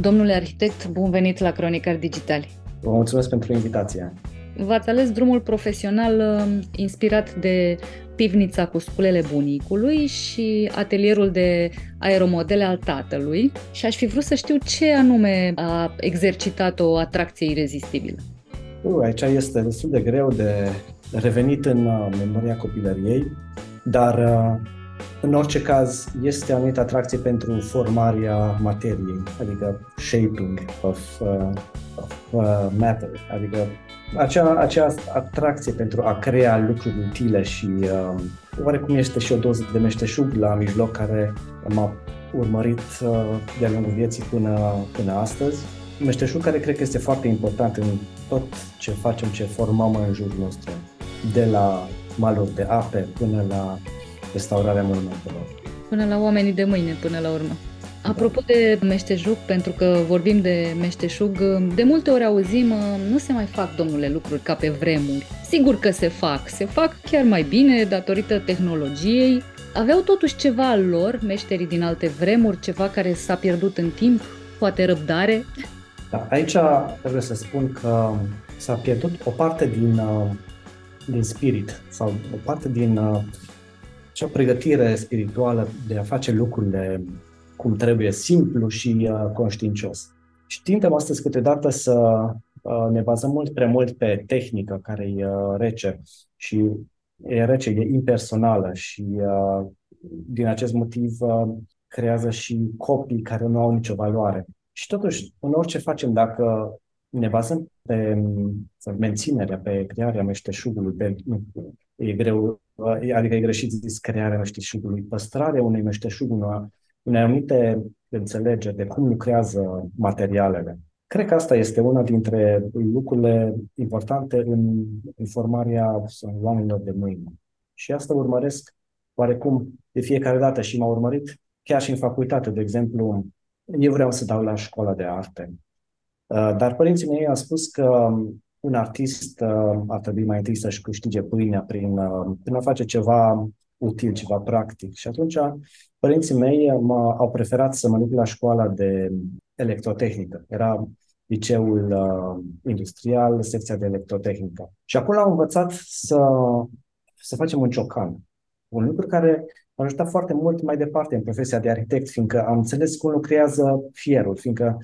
Domnule arhitect, bun venit la Cronicar Digitali. Vă mulțumesc pentru invitație. V-ați ales drumul profesional uh, inspirat de pivnița cu sculele bunicului și atelierul de aeromodele al tatălui și aș fi vrut să știu ce anume a exercitat o atracție irezistibilă. Uh, aici este destul de greu de revenit în uh, memoria copilăriei, dar uh, în orice caz este o anumită atracție pentru formarea materiei, adică shaping of, uh, of uh, matter, adică acea, acea atracție pentru a crea lucruri utile și uh, oarecum este și o doză de meșteșug la mijloc care m-a urmărit uh, de-a lungul vieții până, până astăzi. Meșteșug care cred că este foarte important în tot ce facem, ce formăm în jurul nostru, de la maluri de ape până la restaurarea monumentelor. Până la oamenii de mâine, până la urmă. Apropo de meșteșug, pentru că vorbim de meșteșug, de multe ori auzim, nu se mai fac, domnule, lucruri ca pe vremuri. Sigur că se fac, se fac chiar mai bine datorită tehnologiei. Aveau totuși ceva al lor, meșterii din alte vremuri, ceva care s-a pierdut în timp, poate răbdare. Da, aici trebuie să spun că s-a pierdut o parte din, din spirit sau o parte din acea pregătire spirituală de a face lucrurile cum trebuie, simplu și uh, conștiincios. Și tindem astăzi câteodată să uh, ne bazăm mult prea mult pe tehnică care e uh, rece și e rece, e impersonală și uh, din acest motiv creează și copii care nu au nicio valoare. Și totuși, în orice facem, dacă ne bazăm pe menținerea, pe crearea meșteșugului, pe, e greu, adică e greșit zis crearea meșteșugului, păstrarea unui meșteșug, unei anumite înțelegeri de cum lucrează materialele. Cred că asta este una dintre lucrurile importante în, în formarea oamenilor de mâine. Și asta urmăresc oarecum de fiecare dată și m-a urmărit chiar și în facultate. De exemplu, eu vreau să dau la școala de arte, uh, dar părinții mei au spus că un artist uh, ar trebui mai întâi să-și câștige pâinea prin, uh, prin a face ceva util, ceva practic. Și atunci părinții mei au preferat să mă duc la școala de electrotehnică. Era liceul uh, industrial, secția de electrotehnică. Și acolo am învățat să, să facem un ciocan. Un lucru care m-a ajutat foarte mult mai departe în profesia de arhitect, fiindcă am înțeles cum lucrează fierul, fiindcă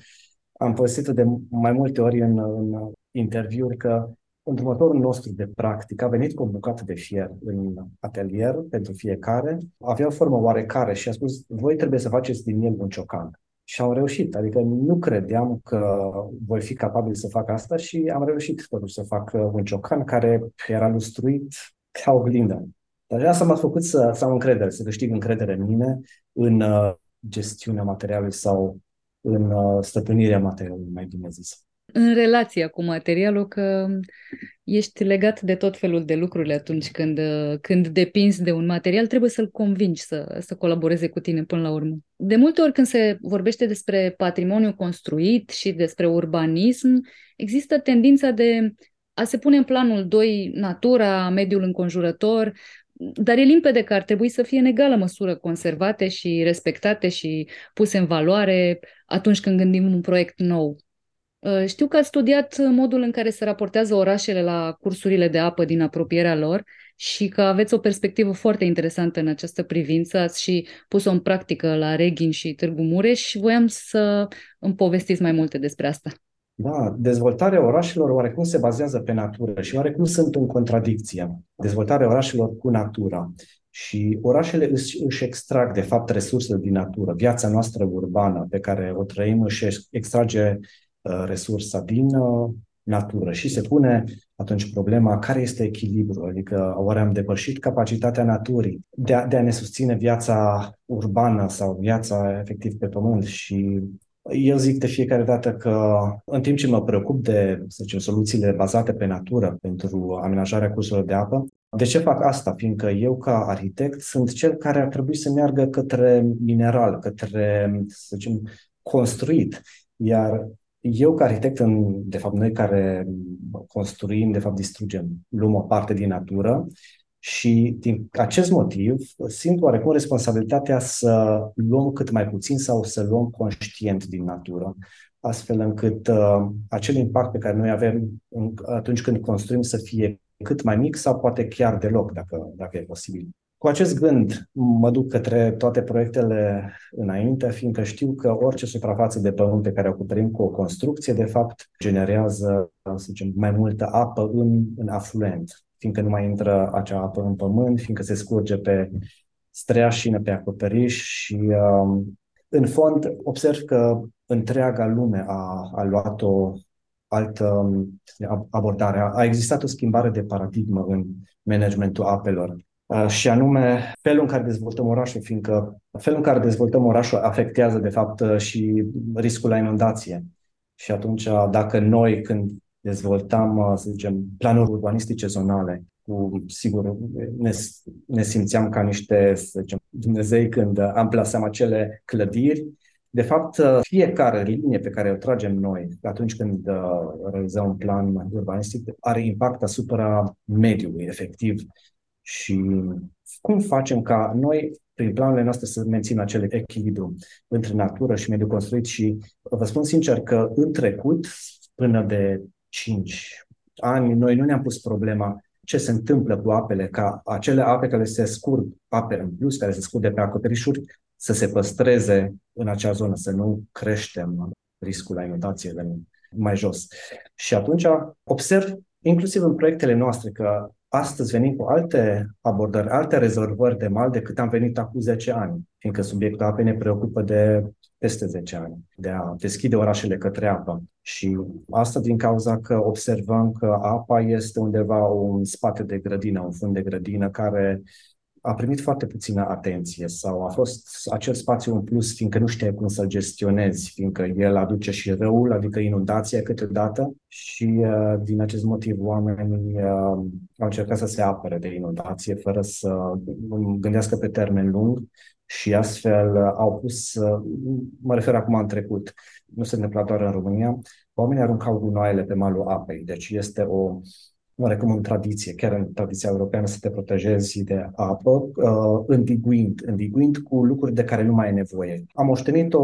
am povestit de mai multe ori în, în interviuri că Îndrumătorul nostru de practică a venit cu o bucată de fier în atelier pentru fiecare, avea o formă oarecare și a spus, voi trebuie să faceți din el un ciocan. Și am reușit, adică nu credeam că voi fi capabil să fac asta și am reușit totuși să fac un ciocan care era lustruit ca oglindă. Dar asta m-a făcut să, să am încredere, să câștig încredere în mine, în uh, gestiunea materialului sau în uh, stăpânirea materialului, mai bine zis în relația cu materialul că ești legat de tot felul de lucruri atunci când, când depinzi de un material, trebuie să-l convingi să, să colaboreze cu tine până la urmă. De multe ori când se vorbește despre patrimoniu construit și despre urbanism, există tendința de a se pune în planul 2 natura, mediul înconjurător, dar e limpede că ar trebui să fie în egală măsură conservate și respectate și puse în valoare atunci când gândim un proiect nou. Uh, știu că ați studiat modul în care se raportează orașele la cursurile de apă din apropierea lor și că aveți o perspectivă foarte interesantă în această privință. Ați și pus-o în practică la Reghin și Târgu Mureș și voiam să îmi povestiți mai multe despre asta. Da, dezvoltarea orașelor oarecum se bazează pe natură și oarecum sunt în contradicție. Dezvoltarea orașelor cu natura. Și orașele își, își extrag, de fapt, resursele din natură. Viața noastră urbană pe care o trăim își extrage Uh, resursa din uh, natură și se pune atunci problema care este echilibru, adică oare am depășit capacitatea naturii de a, de a ne susține viața urbană sau viața efectiv pe pământ și eu zic de fiecare dată că în timp ce mă preocup de, să zicem, soluțiile bazate pe natură pentru amenajarea cursurilor de apă, de ce fac asta? Fiindcă eu, ca arhitect, sunt cel care ar trebui să meargă către mineral, către, să zicem, construit. Iar eu, ca arhitect, în, de fapt, noi care construim, de fapt, distrugem, luăm o parte din natură și din acest motiv simt oarecum responsabilitatea să luăm cât mai puțin sau să luăm conștient din natură, astfel încât uh, acel impact pe care noi avem în, atunci când construim să fie cât mai mic sau poate chiar deloc, dacă, dacă e posibil. Cu acest gând mă duc către toate proiectele înainte, fiindcă știu că orice suprafață de pământ pe care o acoperim cu o construcție, de fapt, generează, să zicem, mai multă apă în, în afluent, fiindcă nu mai intră acea apă în pământ, fiindcă se scurge pe streașină, pe acoperiș și, um, în fond, observ că întreaga lume a, a luat o altă um, abordare. A existat o schimbare de paradigmă în managementul apelor Uh, și anume felul în care dezvoltăm orașul, fiindcă felul în care dezvoltăm orașul afectează, de fapt, uh, și riscul la inundație. Și atunci, uh, dacă noi, când dezvoltam, să zicem, planuri urbanistice zonale, cu, sigur, ne, ne simțeam ca niște, să zicem, Dumnezei când amplasăm acele clădiri, de fapt, fiecare linie pe care o tragem noi atunci când realizăm un plan urbanistic are impact asupra mediului, efectiv, și cum facem ca noi, prin planurile noastre, să menținem acel echilibru între natură și mediul construit și vă spun sincer că în trecut, până de 5 ani, noi nu ne-am pus problema ce se întâmplă cu apele, ca acele ape care se scurg, ape în plus, care se scurg de pe acoperișuri, să se păstreze în acea zonă, să nu creștem riscul la inundație mai jos. Și atunci observ, inclusiv în proiectele noastre, că astăzi venim cu alte abordări, alte rezolvări de mal decât am venit acum 10 ani, fiindcă subiectul apei ne preocupă de peste 10 ani, de a deschide orașele către apă. Și asta din cauza că observăm că apa este undeva un spate de grădină, un fund de grădină care a primit foarte puțină atenție sau a fost acel spațiu în plus fiindcă nu știe cum să-l gestionezi, fiindcă el aduce și răul, adică inundația câteodată și uh, din acest motiv oamenii uh, au încercat să se apere de inundație fără să gândească pe termen lung și astfel uh, au pus, uh, mă refer acum în trecut, nu se întâmplă doar în România, oamenii aruncau gunoaiele pe malul apei, deci este o oarecum în tradiție, chiar în tradiția europeană, să te protejezi de apă, uh, îndiguind, îndiguind cu lucruri de care nu mai ai nevoie. Am moștenit o,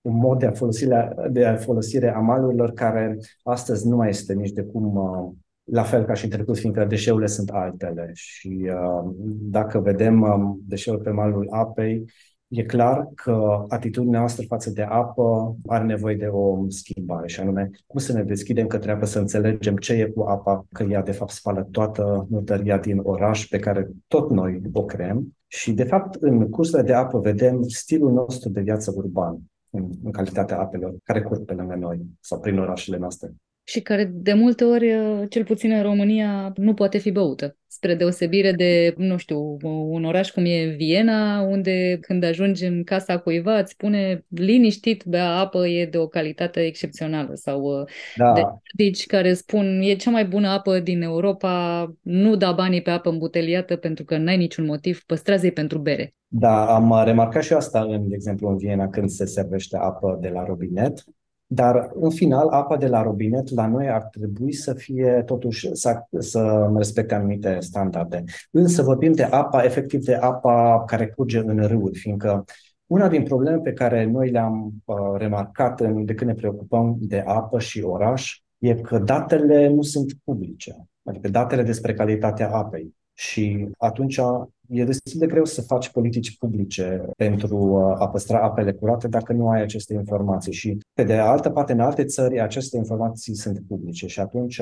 un mod de, a folosire, de a folosire a malurilor care astăzi nu mai este nici de cum uh, la fel ca și în trecut, fiindcă deșeurile sunt altele. Și uh, dacă vedem uh, deșeuri pe malul apei, e clar că atitudinea noastră față de apă are nevoie de o schimbare, și anume cum să ne deschidem către apă, să înțelegem ce e cu apa, că ea de fapt spală toată nutăria din oraș pe care tot noi o creăm. Și de fapt în cursurile de apă vedem stilul nostru de viață urban în, în calitatea apelor care curg pe lângă noi sau prin orașele noastre și care de multe ori, uh, cel puțin în România, nu poate fi băută. Spre deosebire de, nu știu, un oraș cum e Viena, unde când ajungi în casa cuiva îți spune liniștit, bea apă, e de o calitate excepțională. Sau uh, da. de deci care spun, e cea mai bună apă din Europa, nu da banii pe apă îmbuteliată pentru că n-ai niciun motiv, păstrează-i pentru bere. Da, am remarcat și asta, în, de exemplu, în Viena, când se servește apă de la robinet dar, în final, apa de la robinet la noi ar trebui să fie, totuși, să, să respecte anumite standarde. Însă vorbim de apa, efectiv de apa care curge în râuri, fiindcă una din probleme pe care noi le-am uh, remarcat în, de când ne preocupăm de apă și oraș e că datele nu sunt publice, adică datele despre calitatea apei. Și atunci e destul de greu să faci politici publice pentru uh, a păstra apele curate dacă nu ai aceste informații. Și, pe de altă parte, în alte țări, aceste informații sunt publice și atunci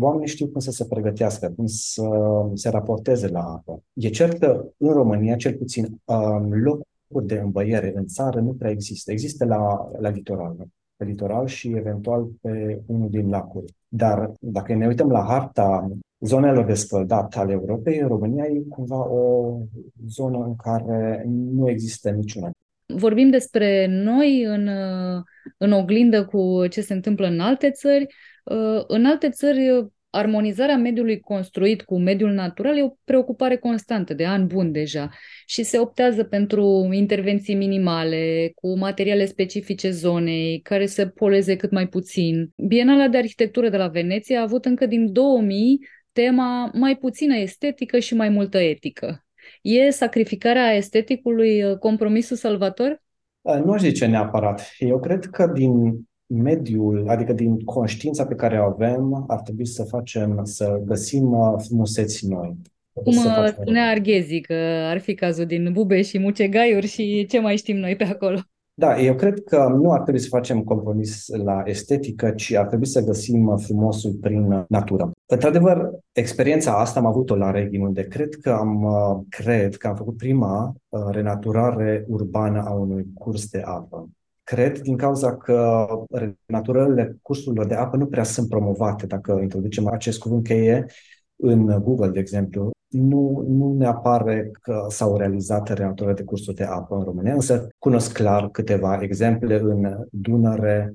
oamenii știu cum să se pregătească, cum să se raporteze la apă. E cert că în România, cel puțin, um, locuri de îmbăiere în țară nu prea există. Există la, la litoral, pe litoral și eventual pe unul din lacuri. Dar dacă ne uităm la harta zonelor de scăldat ale Europei, în România e cumva o zonă în care nu există niciuna. Vorbim despre noi în, în oglindă cu ce se întâmplă în alte țări. În alte țări, armonizarea mediului construit cu mediul natural e o preocupare constantă, de ani buni deja, și se optează pentru intervenții minimale, cu materiale specifice zonei, care să poleze cât mai puțin. Bienala de arhitectură de la Veneția a avut încă din 2000 tema mai puțină estetică și mai multă etică. E sacrificarea esteticului uh, compromisul salvator? Uh, nu aș zice neapărat. Eu cred că din mediul, adică din conștiința pe care o avem, ar trebui să facem, să găsim uh, frumuseți noi. Cum spunea Arghezi că ar fi cazul din Bube și Mucegaiuri și ce mai știm noi pe acolo. Da, eu cred că nu ar trebui să facem compromis la estetică, ci ar trebui să găsim frumosul prin natură. Într-adevăr, experiența asta am avut-o la Reghin, unde cred că am, cred că am făcut prima uh, renaturare urbană a unui curs de apă. Cred din cauza că renaturările cursurilor de apă nu prea sunt promovate, dacă introducem acest cuvânt cheie în Google, de exemplu nu, nu ne apare că s-au realizat reactoare de cursuri de apă în România, însă cunosc clar câteva exemple în Dunăre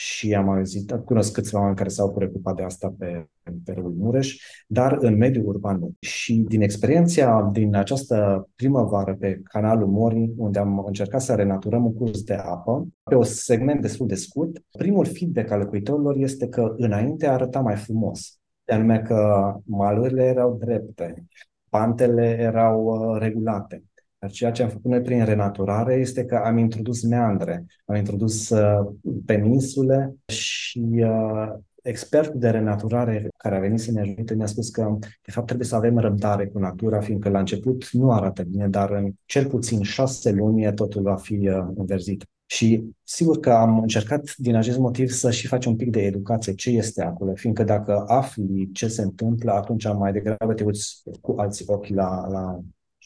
și am auzit, cunosc câțiva oameni care s-au preocupat de asta pe, pe râul Mureș, dar în mediul urban nu. Și din experiența din această primăvară pe canalul Mori, unde am încercat să renaturăm un curs de apă, pe un segment destul de scurt, primul feedback al locuitorilor este că înainte arăta mai frumos anume că malurile erau drepte, pantele erau uh, regulate. Dar ceea ce am făcut noi prin renaturare este că am introdus meandre, am introdus uh, peninsule și uh, expertul de renaturare care a venit să ne ajute ne-a spus că de fapt trebuie să avem răbdare cu natura, fiindcă la început nu arată bine, dar în cel puțin șase luni totul va fi uh, înverzit. Și sigur că am încercat din acest motiv să și facem un pic de educație, ce este acolo, fiindcă dacă afli ce se întâmplă, atunci mai degrabă te uiți cu alții ochi la, la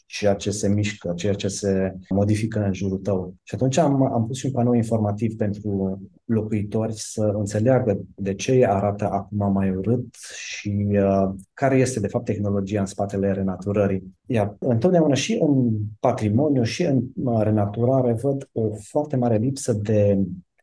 ceea ce se mișcă, ceea ce se modifică în jurul tău. Și atunci am, am pus și un panou informativ pentru locuitori să înțeleagă de ce arată acum mai urât și uh, care este de fapt tehnologia în spatele renaturării. Iar întotdeauna și în patrimoniu și în uh, renaturare văd o foarte mare lipsă de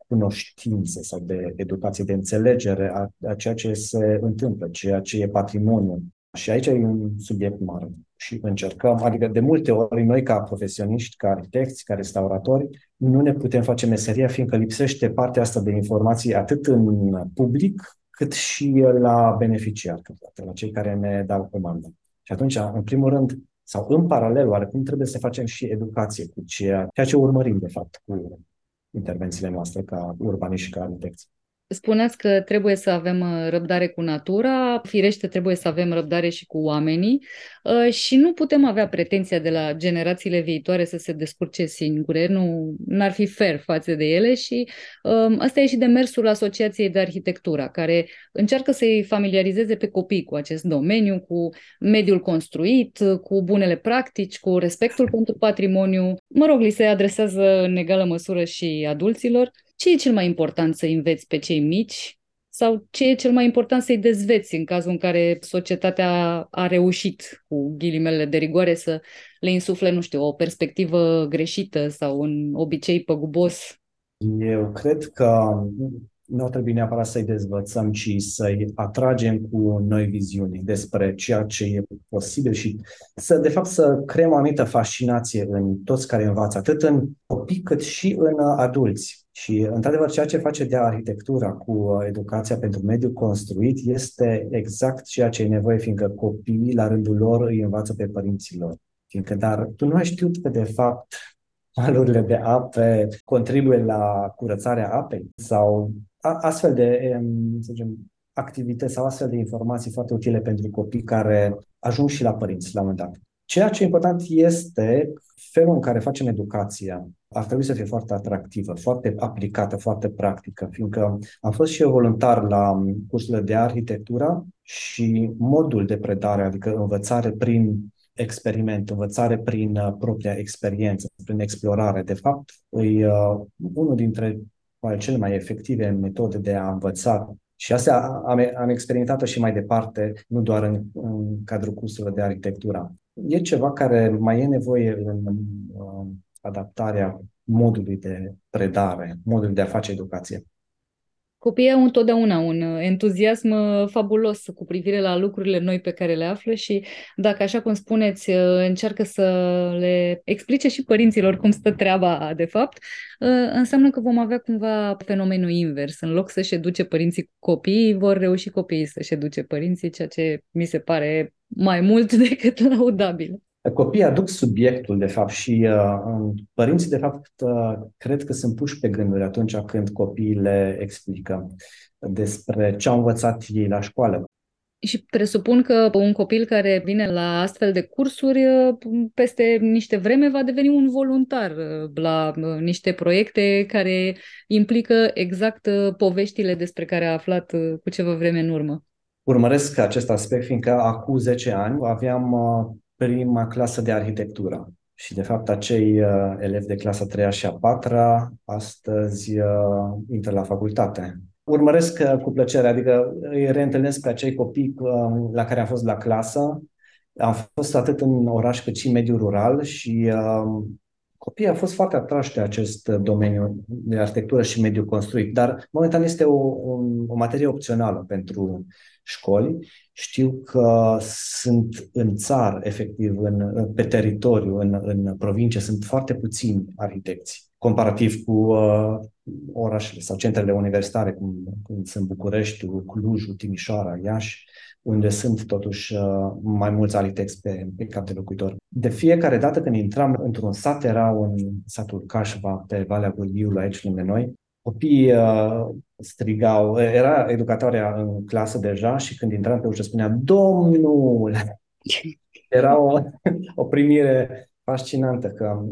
cunoștințe sau de educație, de înțelegere a, a ceea ce se întâmplă, ceea ce e patrimoniu. Și aici e un subiect mare și încercăm, adică de multe ori noi ca profesioniști, ca arhitecți, ca restauratori, nu ne putem face meseria fiindcă lipsește partea asta de informații atât în public cât și la beneficiar, la cei care ne dau comandă. Și atunci, în primul rând, sau în paralel, oarecum trebuie să facem și educație cu ceea, ceea ce urmărim, de fapt, cu intervențiile noastre ca urbaniști și ca arhitecți. Spuneați că trebuie să avem uh, răbdare cu natura, firește trebuie să avem răbdare și cu oamenii uh, și nu putem avea pretenția de la generațiile viitoare să se descurce singure, nu ar fi fair față de ele și um, asta e și demersul Asociației de Arhitectură, care încearcă să-i familiarizeze pe copii cu acest domeniu, cu mediul construit, cu bunele practici, cu respectul pentru patrimoniu. Mă rog, li se adresează în egală măsură și adulților ce e cel mai important să înveți pe cei mici sau ce e cel mai important să-i dezveți în cazul în care societatea a reușit, cu ghilimele de rigoare, să le insufle, nu știu, o perspectivă greșită sau un obicei păgubos? Eu cred că nu trebuie neapărat să-i dezvățăm, ci să-i atragem cu noi viziuni despre ceea ce e posibil și să, de fapt, să creăm o anumită fascinație în toți care învață, atât în copii cât și în adulți. Și, într-adevăr, ceea ce face de arhitectura cu educația pentru mediul construit este exact ceea ce e nevoie, fiindcă copiii, la rândul lor, îi învață pe părinților. Fiindcă, dar tu nu ai știut că, de fapt, malurile de ape contribuie la curățarea apei sau astfel de să zicem, activități sau astfel de informații foarte utile pentru copii care ajung și la părinți la un moment dat. Ceea ce e important este felul în care facem educația ar trebui să fie foarte atractivă, foarte aplicată, foarte practică, fiindcă am fost și eu voluntar la cursurile de arhitectură și modul de predare, adică învățare prin experiment, învățare prin uh, propria experiență, prin explorare, de fapt, e uh, unul dintre cele mai efective metode de a învăța și asta am, am experimentat-o și mai departe, nu doar în, în cadrul cursurilor de arhitectură. E ceva care mai e nevoie în, în uh, adaptarea modului de predare, modului de a face educație. Copiii au întotdeauna un entuziasm uh, fabulos cu privire la lucrurile noi pe care le află și dacă, așa cum spuneți, uh, încearcă să le explice și părinților cum stă treaba de fapt, uh, înseamnă că vom avea cumva fenomenul invers. În loc să-și educe părinții cu copiii, vor reuși copiii să-și educe părinții, ceea ce mi se pare mai mult decât laudabil. Copiii aduc subiectul, de fapt, și uh, părinții, de fapt, uh, cred că sunt puși pe gânduri atunci când copiii le explică despre ce au învățat ei la școală. Și presupun că un copil care vine la astfel de cursuri, uh, peste niște vreme va deveni un voluntar uh, la uh, niște proiecte care implică exact poveștile despre care a aflat cu ceva vreme în urmă. Urmăresc acest aspect, fiindcă acum 10 ani aveam prima clasă de arhitectură. Și, de fapt, acei uh, elevi de clasa 3 și a 4 astăzi uh, intră la facultate. Urmăresc uh, cu plăcere, adică îi reîntâlnesc pe acei copii uh, la care am fost la clasă. Am fost atât în oraș cât și în mediul rural și uh, copiii au fost foarte atrași de acest domeniu de arhitectură și mediu construit, dar momentan este o, o, o materie opțională pentru școli. Știu că sunt în țară, efectiv, în, pe teritoriu, în, în provincie, sunt foarte puțini arhitecți, comparativ cu uh, orașele sau centrele universitare, cum, cum sunt Bucureștiul, Clujul, Timișoara, Iași, unde sunt totuși uh, mai mulți arhitecți pe, pe cap de locuitor. De fiecare dată când intram într-un sat, era un satul Cașva pe Valea Gurghiului, aici lângă noi, copiii uh, strigau, era educatoarea în clasă deja și când intram pe ușă spunea Domnul! Era o, o primire fascinantă că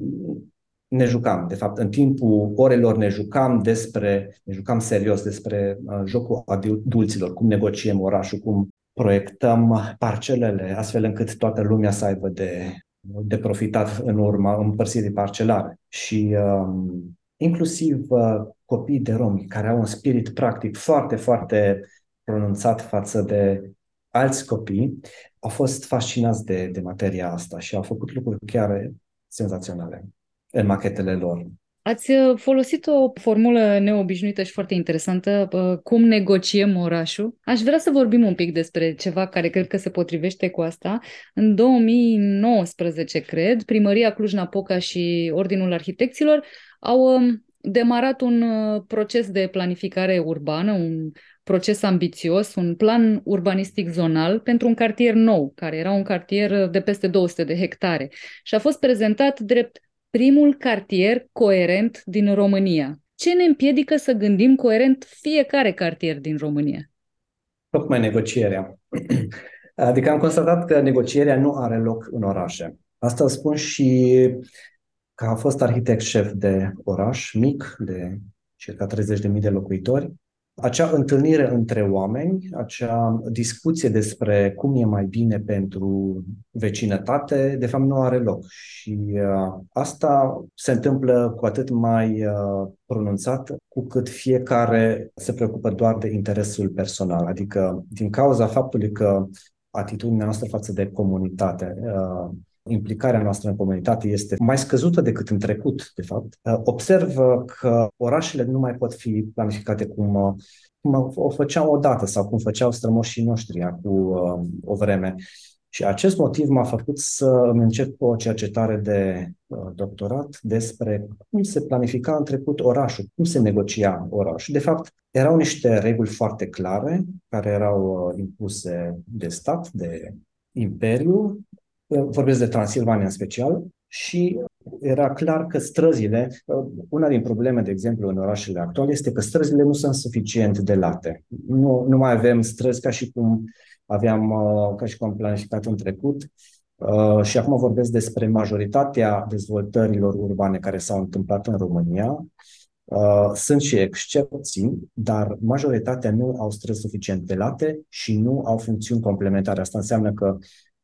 ne jucam. De fapt, în timpul orelor ne jucam despre, ne jucam serios despre uh, jocul adulților, cum negociem orașul, cum proiectăm parcelele, astfel încât toată lumea să aibă de, de profitat în urma împărțirii parcelare. Și um, inclusiv uh, copii de romi care au un spirit practic foarte, foarte pronunțat față de alți copii, au fost fascinați de, de materia asta și au făcut lucruri chiar senzaționale în machetele lor. Ați uh, folosit o formulă neobișnuită și foarte interesantă, uh, cum negociem orașul. Aș vrea să vorbim un pic despre ceva care cred că se potrivește cu asta. În 2019, cred, Primăria Cluj-Napoca și Ordinul Arhitecților au um, demarat un uh, proces de planificare urbană, un proces ambițios, un plan urbanistic zonal pentru un cartier nou, care era un cartier de peste 200 de hectare și a fost prezentat drept primul cartier coerent din România. Ce ne împiedică să gândim coerent fiecare cartier din România? Tocmai negocierea. Adică am constatat că negocierea nu are loc în orașe. Asta spun și că a fost arhitect șef de oraș mic, de circa 30.000 de locuitori acea întâlnire între oameni, acea discuție despre cum e mai bine pentru vecinătate, de fapt nu are loc. Și uh, asta se întâmplă cu atât mai uh, pronunțat cu cât fiecare se preocupă doar de interesul personal. Adică din cauza faptului că atitudinea noastră față de comunitate uh, implicarea noastră în comunitate este mai scăzută decât în trecut, de fapt. Uh, observ că orașele nu mai pot fi planificate cum, uh, cum o făceau odată sau cum făceau strămoșii noștri acum uh, o vreme. Și acest motiv m-a făcut să îmi încep o cercetare de doctorat despre cum se planifica în trecut orașul, cum se negocia orașul. De fapt, erau niște reguli foarte clare care erau impuse de stat, de imperiu, vorbesc de Transilvania în special, și era clar că străzile, una din probleme, de exemplu, în orașele actuale, este că străzile nu sunt suficient de late. Nu, nu mai avem străzi ca și cum aveam, uh, ca și cum am planificat în trecut. Uh, și acum vorbesc despre majoritatea dezvoltărilor urbane care s-au întâmplat în România. Uh, sunt și excepții, dar majoritatea nu au străzi suficient de late și nu au funcțiuni complementare. Asta înseamnă că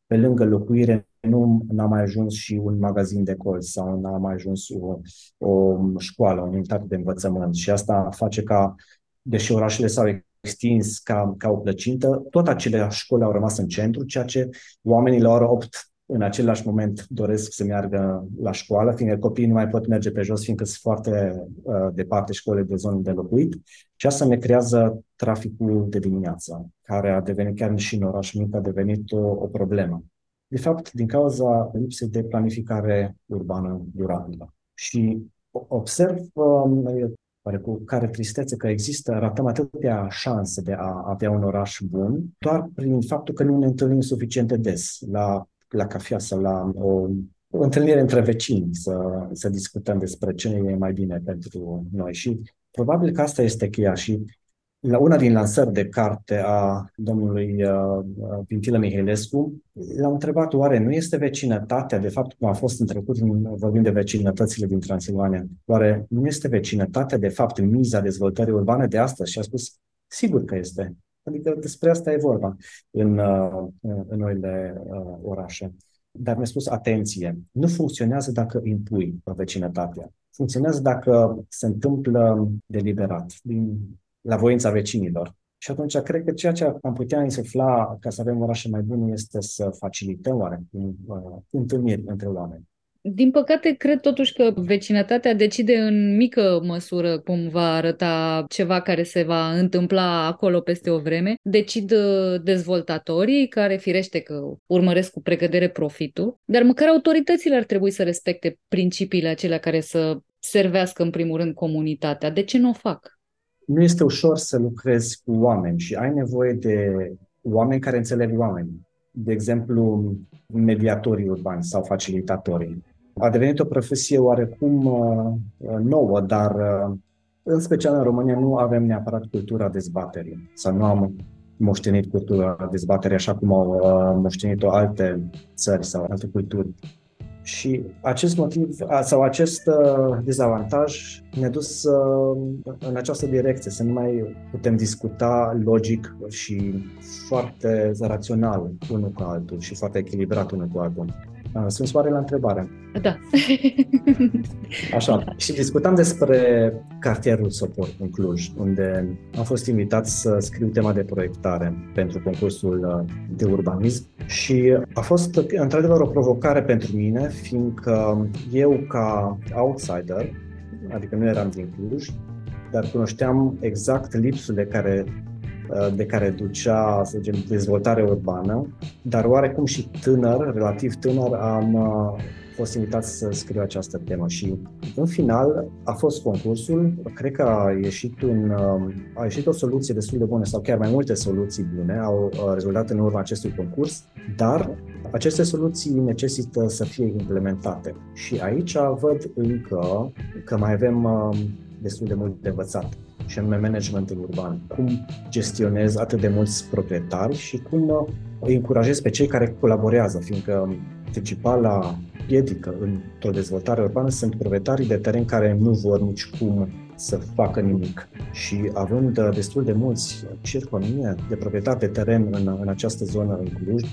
pe lângă locuire nu n-a mai ajuns și un magazin de colț sau n-a mai ajuns o, o școală, o unitate de învățământ. Și asta face ca, deși orașele s-au extins ca, ca o plăcintă, tot acele școli au rămas în centru, ceea ce oamenii la ora 8 în același moment doresc să meargă la școală, fiindcă copiii nu mai pot merge pe jos, fiindcă sunt foarte uh, departe școlile de zonă de locuit. Și asta ne creează traficul de dimineață, care a devenit chiar și în oraș mic, a devenit o, o problemă. De fapt, din cauza lipsei de planificare urbană durabilă. Și observ, uh, pare cu care tristețe că există, ratăm atâtea șanse de a avea un oraș bun, doar prin faptul că nu ne întâlnim suficient de des la la cafea sau la o, o întâlnire între vecini să, să discutăm despre ce e mai bine pentru noi. Și probabil că asta este cheia și la una din lansări de carte a domnului uh, Pintilă Mihailescu, l-am întrebat oare nu este vecinătatea, de fapt cum a fost în trecut, vorbim de vecinătățile din Transilvania, oare nu este vecinătatea de fapt miza dezvoltării urbane de astăzi? Și a spus, sigur că este. Adică despre asta e vorba în, uh, în noile uh, orașe. Dar mi-a spus, atenție, nu funcționează dacă impui vecinătatea. Funcționează dacă se întâmplă deliberat, din, la voința vecinilor. Și atunci cred că ceea ce am putea insufla ca să avem orașe mai bune este să facilităm oare uh, întâlniri între oameni. Din păcate, cred totuși că vecinătatea decide în mică măsură cum va arăta ceva care se va întâmpla acolo peste o vreme. Decid uh, dezvoltatorii, care firește că urmăresc cu pregădere profitul, dar măcar autoritățile ar trebui să respecte principiile acelea care să servească în primul rând comunitatea. De ce nu o fac? Nu este ușor să lucrezi cu oameni și ai nevoie de oameni care înțeleg oamenii. De exemplu, mediatorii urbani sau facilitatorii a devenit o profesie oarecum uh, uh, nouă, dar uh, în special în România nu avem neapărat cultura dezbaterii sau nu am moștenit cultura dezbaterii așa cum au moștenit-o alte țări sau alte culturi. Și acest motiv sau acest uh, dezavantaj ne-a dus uh, în această direcție, să nu mai putem discuta logic și foarte rațional unul cu altul și foarte echilibrat unul cu altul. Sunt soare la întrebare. Da. Așa. Și discutam despre cartierul Sopor în Cluj, unde am fost invitat să scriu tema de proiectare pentru concursul uh, de urbanism și a fost într-adevăr o provocare pentru mine, fiindcă eu ca outsider, adică nu eram din Cluj, dar cunoșteam exact lipsurile care Uh, de care ducea, să zicem, dezvoltare urbană, dar oarecum și tânăr, relativ tânăr, am uh, fost invitat să scriu această temă. Și în final a fost concursul, cred că a ieșit, un, uh, a ieșit o soluție destul de bună sau chiar mai multe soluții bune au rezultat în urma acestui concurs, dar aceste soluții necesită să fie implementate. Și aici văd încă că mai avem destul de mult de învățat și anume managementul urban. Cum gestionez atât de mulți proprietari și cum uh, îi încurajez pe cei care colaborează, fiindcă principala piedică într-o dezvoltare urbană sunt proprietarii de teren care nu vor nici cum să facă nimic. Și având uh, destul de mulți, circa o mie de proprietari de teren în, în această zonă în Cluj,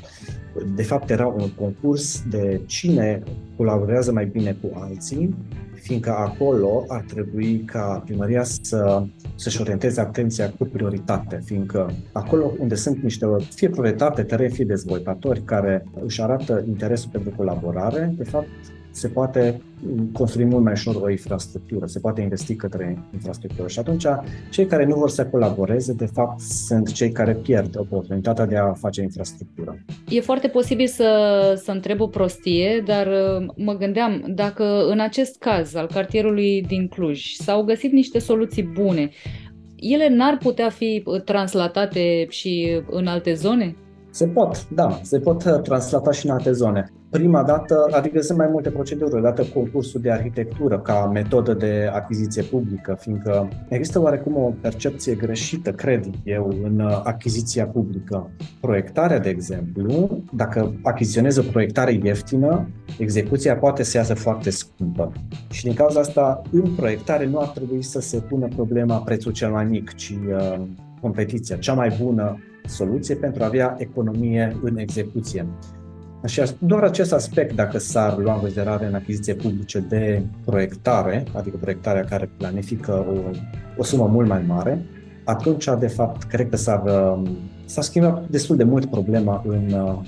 de fapt era un concurs de cine colaborează mai bine cu alții fiindcă acolo ar trebui ca primăria să, să-și orienteze atenția cu prioritate, fiindcă acolo unde sunt niște, fie proprietari de teren, fie dezvoltatori care își arată interesul pentru colaborare, de fapt se poate construi mult mai ușor o infrastructură, se poate investi către infrastructură. Și atunci, cei care nu vor să colaboreze, de fapt, sunt cei care pierd oportunitatea de a face infrastructură. E foarte posibil să, să întreb o prostie, dar uh, mă gândeam dacă în acest caz al cartierului din Cluj s-au găsit niște soluții bune, ele n-ar putea fi uh, translatate și în alte zone? Se pot, da, se pot uh, translata și în alte zone prima dată, adică sunt mai multe proceduri, odată concursul de arhitectură ca metodă de achiziție publică, fiindcă există oarecum o percepție greșită, cred eu, în achiziția publică. Proiectarea, de exemplu, dacă achiziționezi o proiectare ieftină, execuția poate să iasă foarte scumpă. Și din cauza asta, în proiectare nu ar trebui să se pună problema prețul cel mai mic, ci uh, competiția, cea mai bună soluție pentru a avea economie în execuție. Și doar acest aspect, dacă s-ar lua în considerare în achiziție publice de proiectare, adică proiectarea care planifică o, o sumă mult mai mare, atunci, de fapt, cred că s-ar, s-a schimbat destul de mult problema în uh,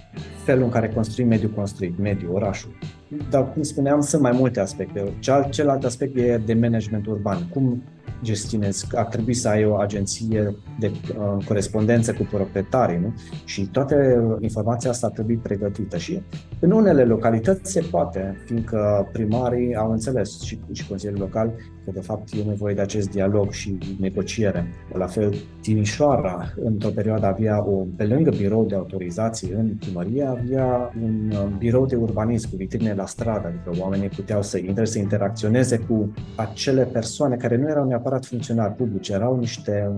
felul în care construim mediul construit, mediul, orașul. Dar, cum spuneam, sunt mai multe aspecte. Celălalt aspect e de management urban. Cum gestionezi, ar trebui să ai o agenție de uh, corespondență cu proprietarii, nu? Și toate informația asta ar trebui pregătită și în unele localități se poate, fiindcă primarii au înțeles și, și Consiliul Local că de fapt e nevoie de acest dialog și negociere. La fel, Timișoara, într-o perioadă avea o, pe lângă birou de autorizații în primărie, avea un uh, birou de urbanism cu vitrine la stradă, adică oamenii puteau să intre, să interacționeze cu acele persoane care nu erau neapărat funcționari publici, erau niște,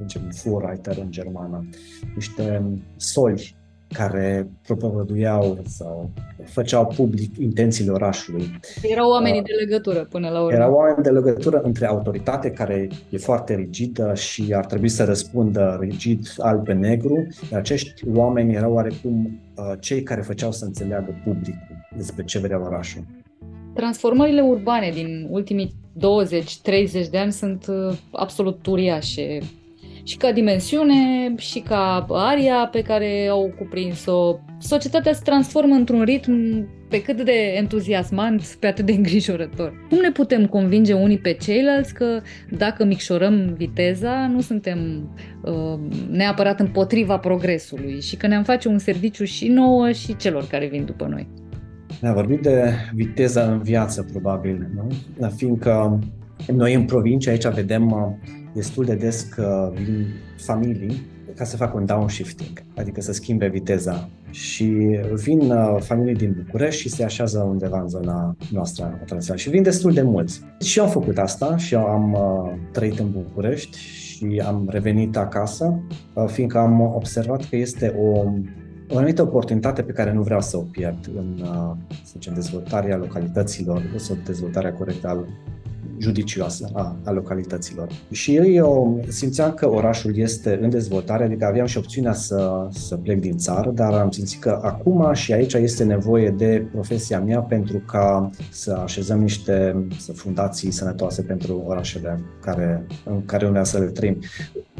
zicem, Vorreiter în germană, niște soli care propovăduiau sau făceau public intențiile orașului. Erau oamenii de legătură până la urmă. Erau oameni de legătură între autoritate care e foarte rigidă și ar trebui să răspundă rigid alb pe negru, iar acești oameni erau oarecum uh, cei care făceau să înțeleagă publicul despre ce vrea orașul. Transformările urbane din ultimii 20-30 de ani sunt uh, absolut uriașe și ca dimensiune și ca aria pe care au cuprins-o. Societatea se transformă într-un ritm pe cât de entuziasmant, pe atât de îngrijorător. Cum ne putem convinge unii pe ceilalți că dacă micșorăm viteza, nu suntem uh, neapărat împotriva progresului și că ne-am face un serviciu și nouă și celor care vin după noi? Ne-a vorbit de viteza în viață, probabil, nu? Fiindcă noi în provincie aici vedem uh, destul de des că vin familii ca să facă un downshifting, adică să schimbe viteza. Și vin uh, familii din București și se așează undeva în zona noastră tradițională. Și vin destul de mulți. Și eu am făcut asta și eu am uh, trăit în București și am revenit acasă, uh, fiindcă am observat că este o o anumită oportunitate pe care nu vreau să o pierd în să zicem, dezvoltarea localităților sau dezvoltarea corectă al judicioasă a, a localităților. Și eu simțeam că orașul este în dezvoltare, adică aveam și opțiunea să, să plec din țară, dar am simțit că acum și aici este nevoie de profesia mea pentru ca să așezăm niște să fundații sănătoase pentru orașele care, în care urmează să le trăim.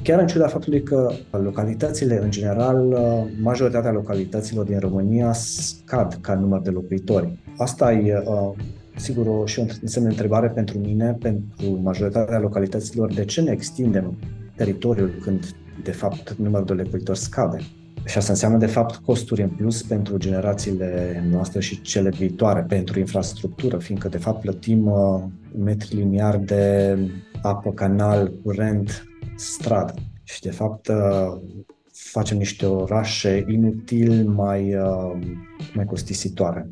Chiar în ciuda faptului că localitățile, în general, majoritatea localităților din România scad ca număr de locuitori. Asta e uh, sigur, o, și un semn de întrebare pentru mine, pentru majoritatea localităților, de ce ne extindem teritoriul când, de fapt, numărul de locuitori scade? Și asta înseamnă, de fapt, costuri în plus pentru generațiile noastre și cele viitoare, pentru infrastructură, fiindcă, de fapt, plătim uh, metri liniari de apă, canal, curent, stradă. Și, de fapt, uh, facem niște orașe inutil mai, uh, mai costisitoare.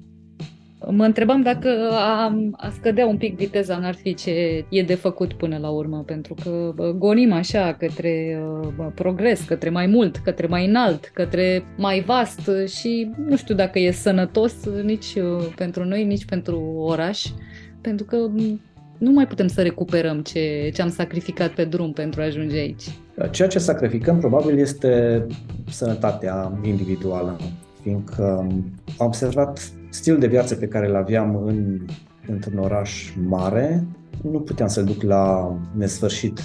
Mă întrebam dacă a, a scădea un pic viteza n-ar fi ce e de făcut până la urmă, pentru că gonim așa către uh, progres, către mai mult, către mai înalt, către mai vast și nu știu dacă e sănătos nici uh, pentru noi, nici pentru oraș, pentru că nu mai putem să recuperăm ce, ce am sacrificat pe drum pentru a ajunge aici. Ceea ce sacrificăm probabil este sănătatea individuală, fiindcă am observat stilul de viață pe care îl aveam în, într-un oraș mare, nu puteam să-l duc la nesfârșit.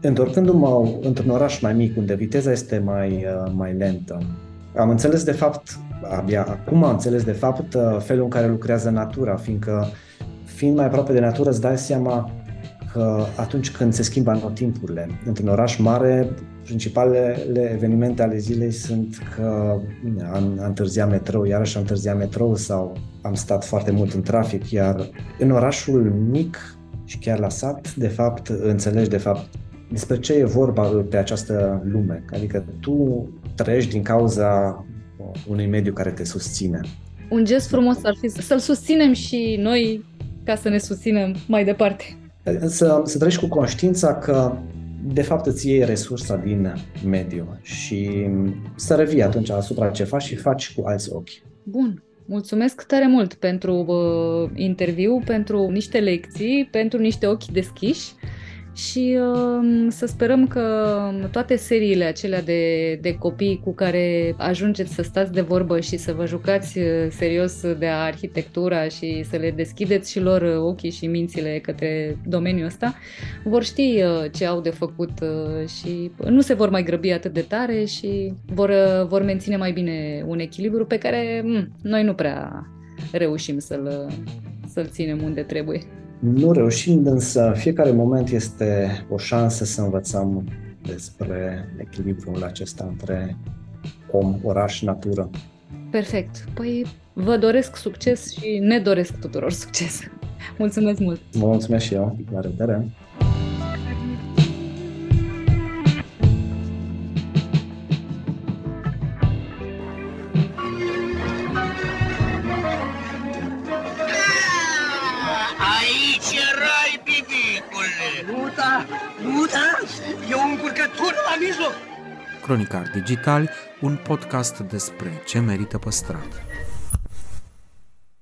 Întorcându-mă într-un oraș mai mic, unde viteza este mai, uh, mai lentă, am înțeles de fapt, abia acum am înțeles de fapt uh, felul în care lucrează natura, fiindcă fiind mai aproape de natură îți dai seama că atunci când se schimbă anotimpurile, într-un oraș mare principalele evenimente ale zilei sunt că bine, am, am întârziat metrou, iarăși am întârziat metrou sau am stat foarte mult în trafic, iar în orașul mic și chiar la sat, de fapt, înțelegi de fapt despre ce e vorba pe această lume. Adică tu trăiești din cauza unui mediu care te susține. Un gest frumos ar fi să-l susținem și noi ca să ne susținem mai departe. Să, să trăiești cu conștiința că de fapt îți iei resursa din mediu și să revii atunci asupra ce faci și faci cu alți ochi. Bun. Mulțumesc tare mult pentru uh, interviu, pentru niște lecții, pentru niște ochi deschiși și uh, să sperăm că toate seriile acelea de, de copii cu care ajungeți să stați de vorbă și să vă jucați uh, serios de arhitectura și să le deschideți și lor ochii și mințile către domeniul ăsta, vor ști uh, ce au de făcut uh, și nu se vor mai grăbi atât de tare și vor, uh, vor menține mai bine un echilibru pe care mh, noi nu prea reușim să-l, să-l ținem unde trebuie. Nu reușind, însă fiecare moment este o șansă să învățăm despre echilibrul acesta între om, oraș, natură. Perfect. Păi vă doresc succes și ne doresc tuturor succes. Mulțumesc mult! Vă mulțumesc și eu. La revedere! Nu da? E o încurcătură la mijloc! Cronicar Digital, un podcast despre ce merită păstrat.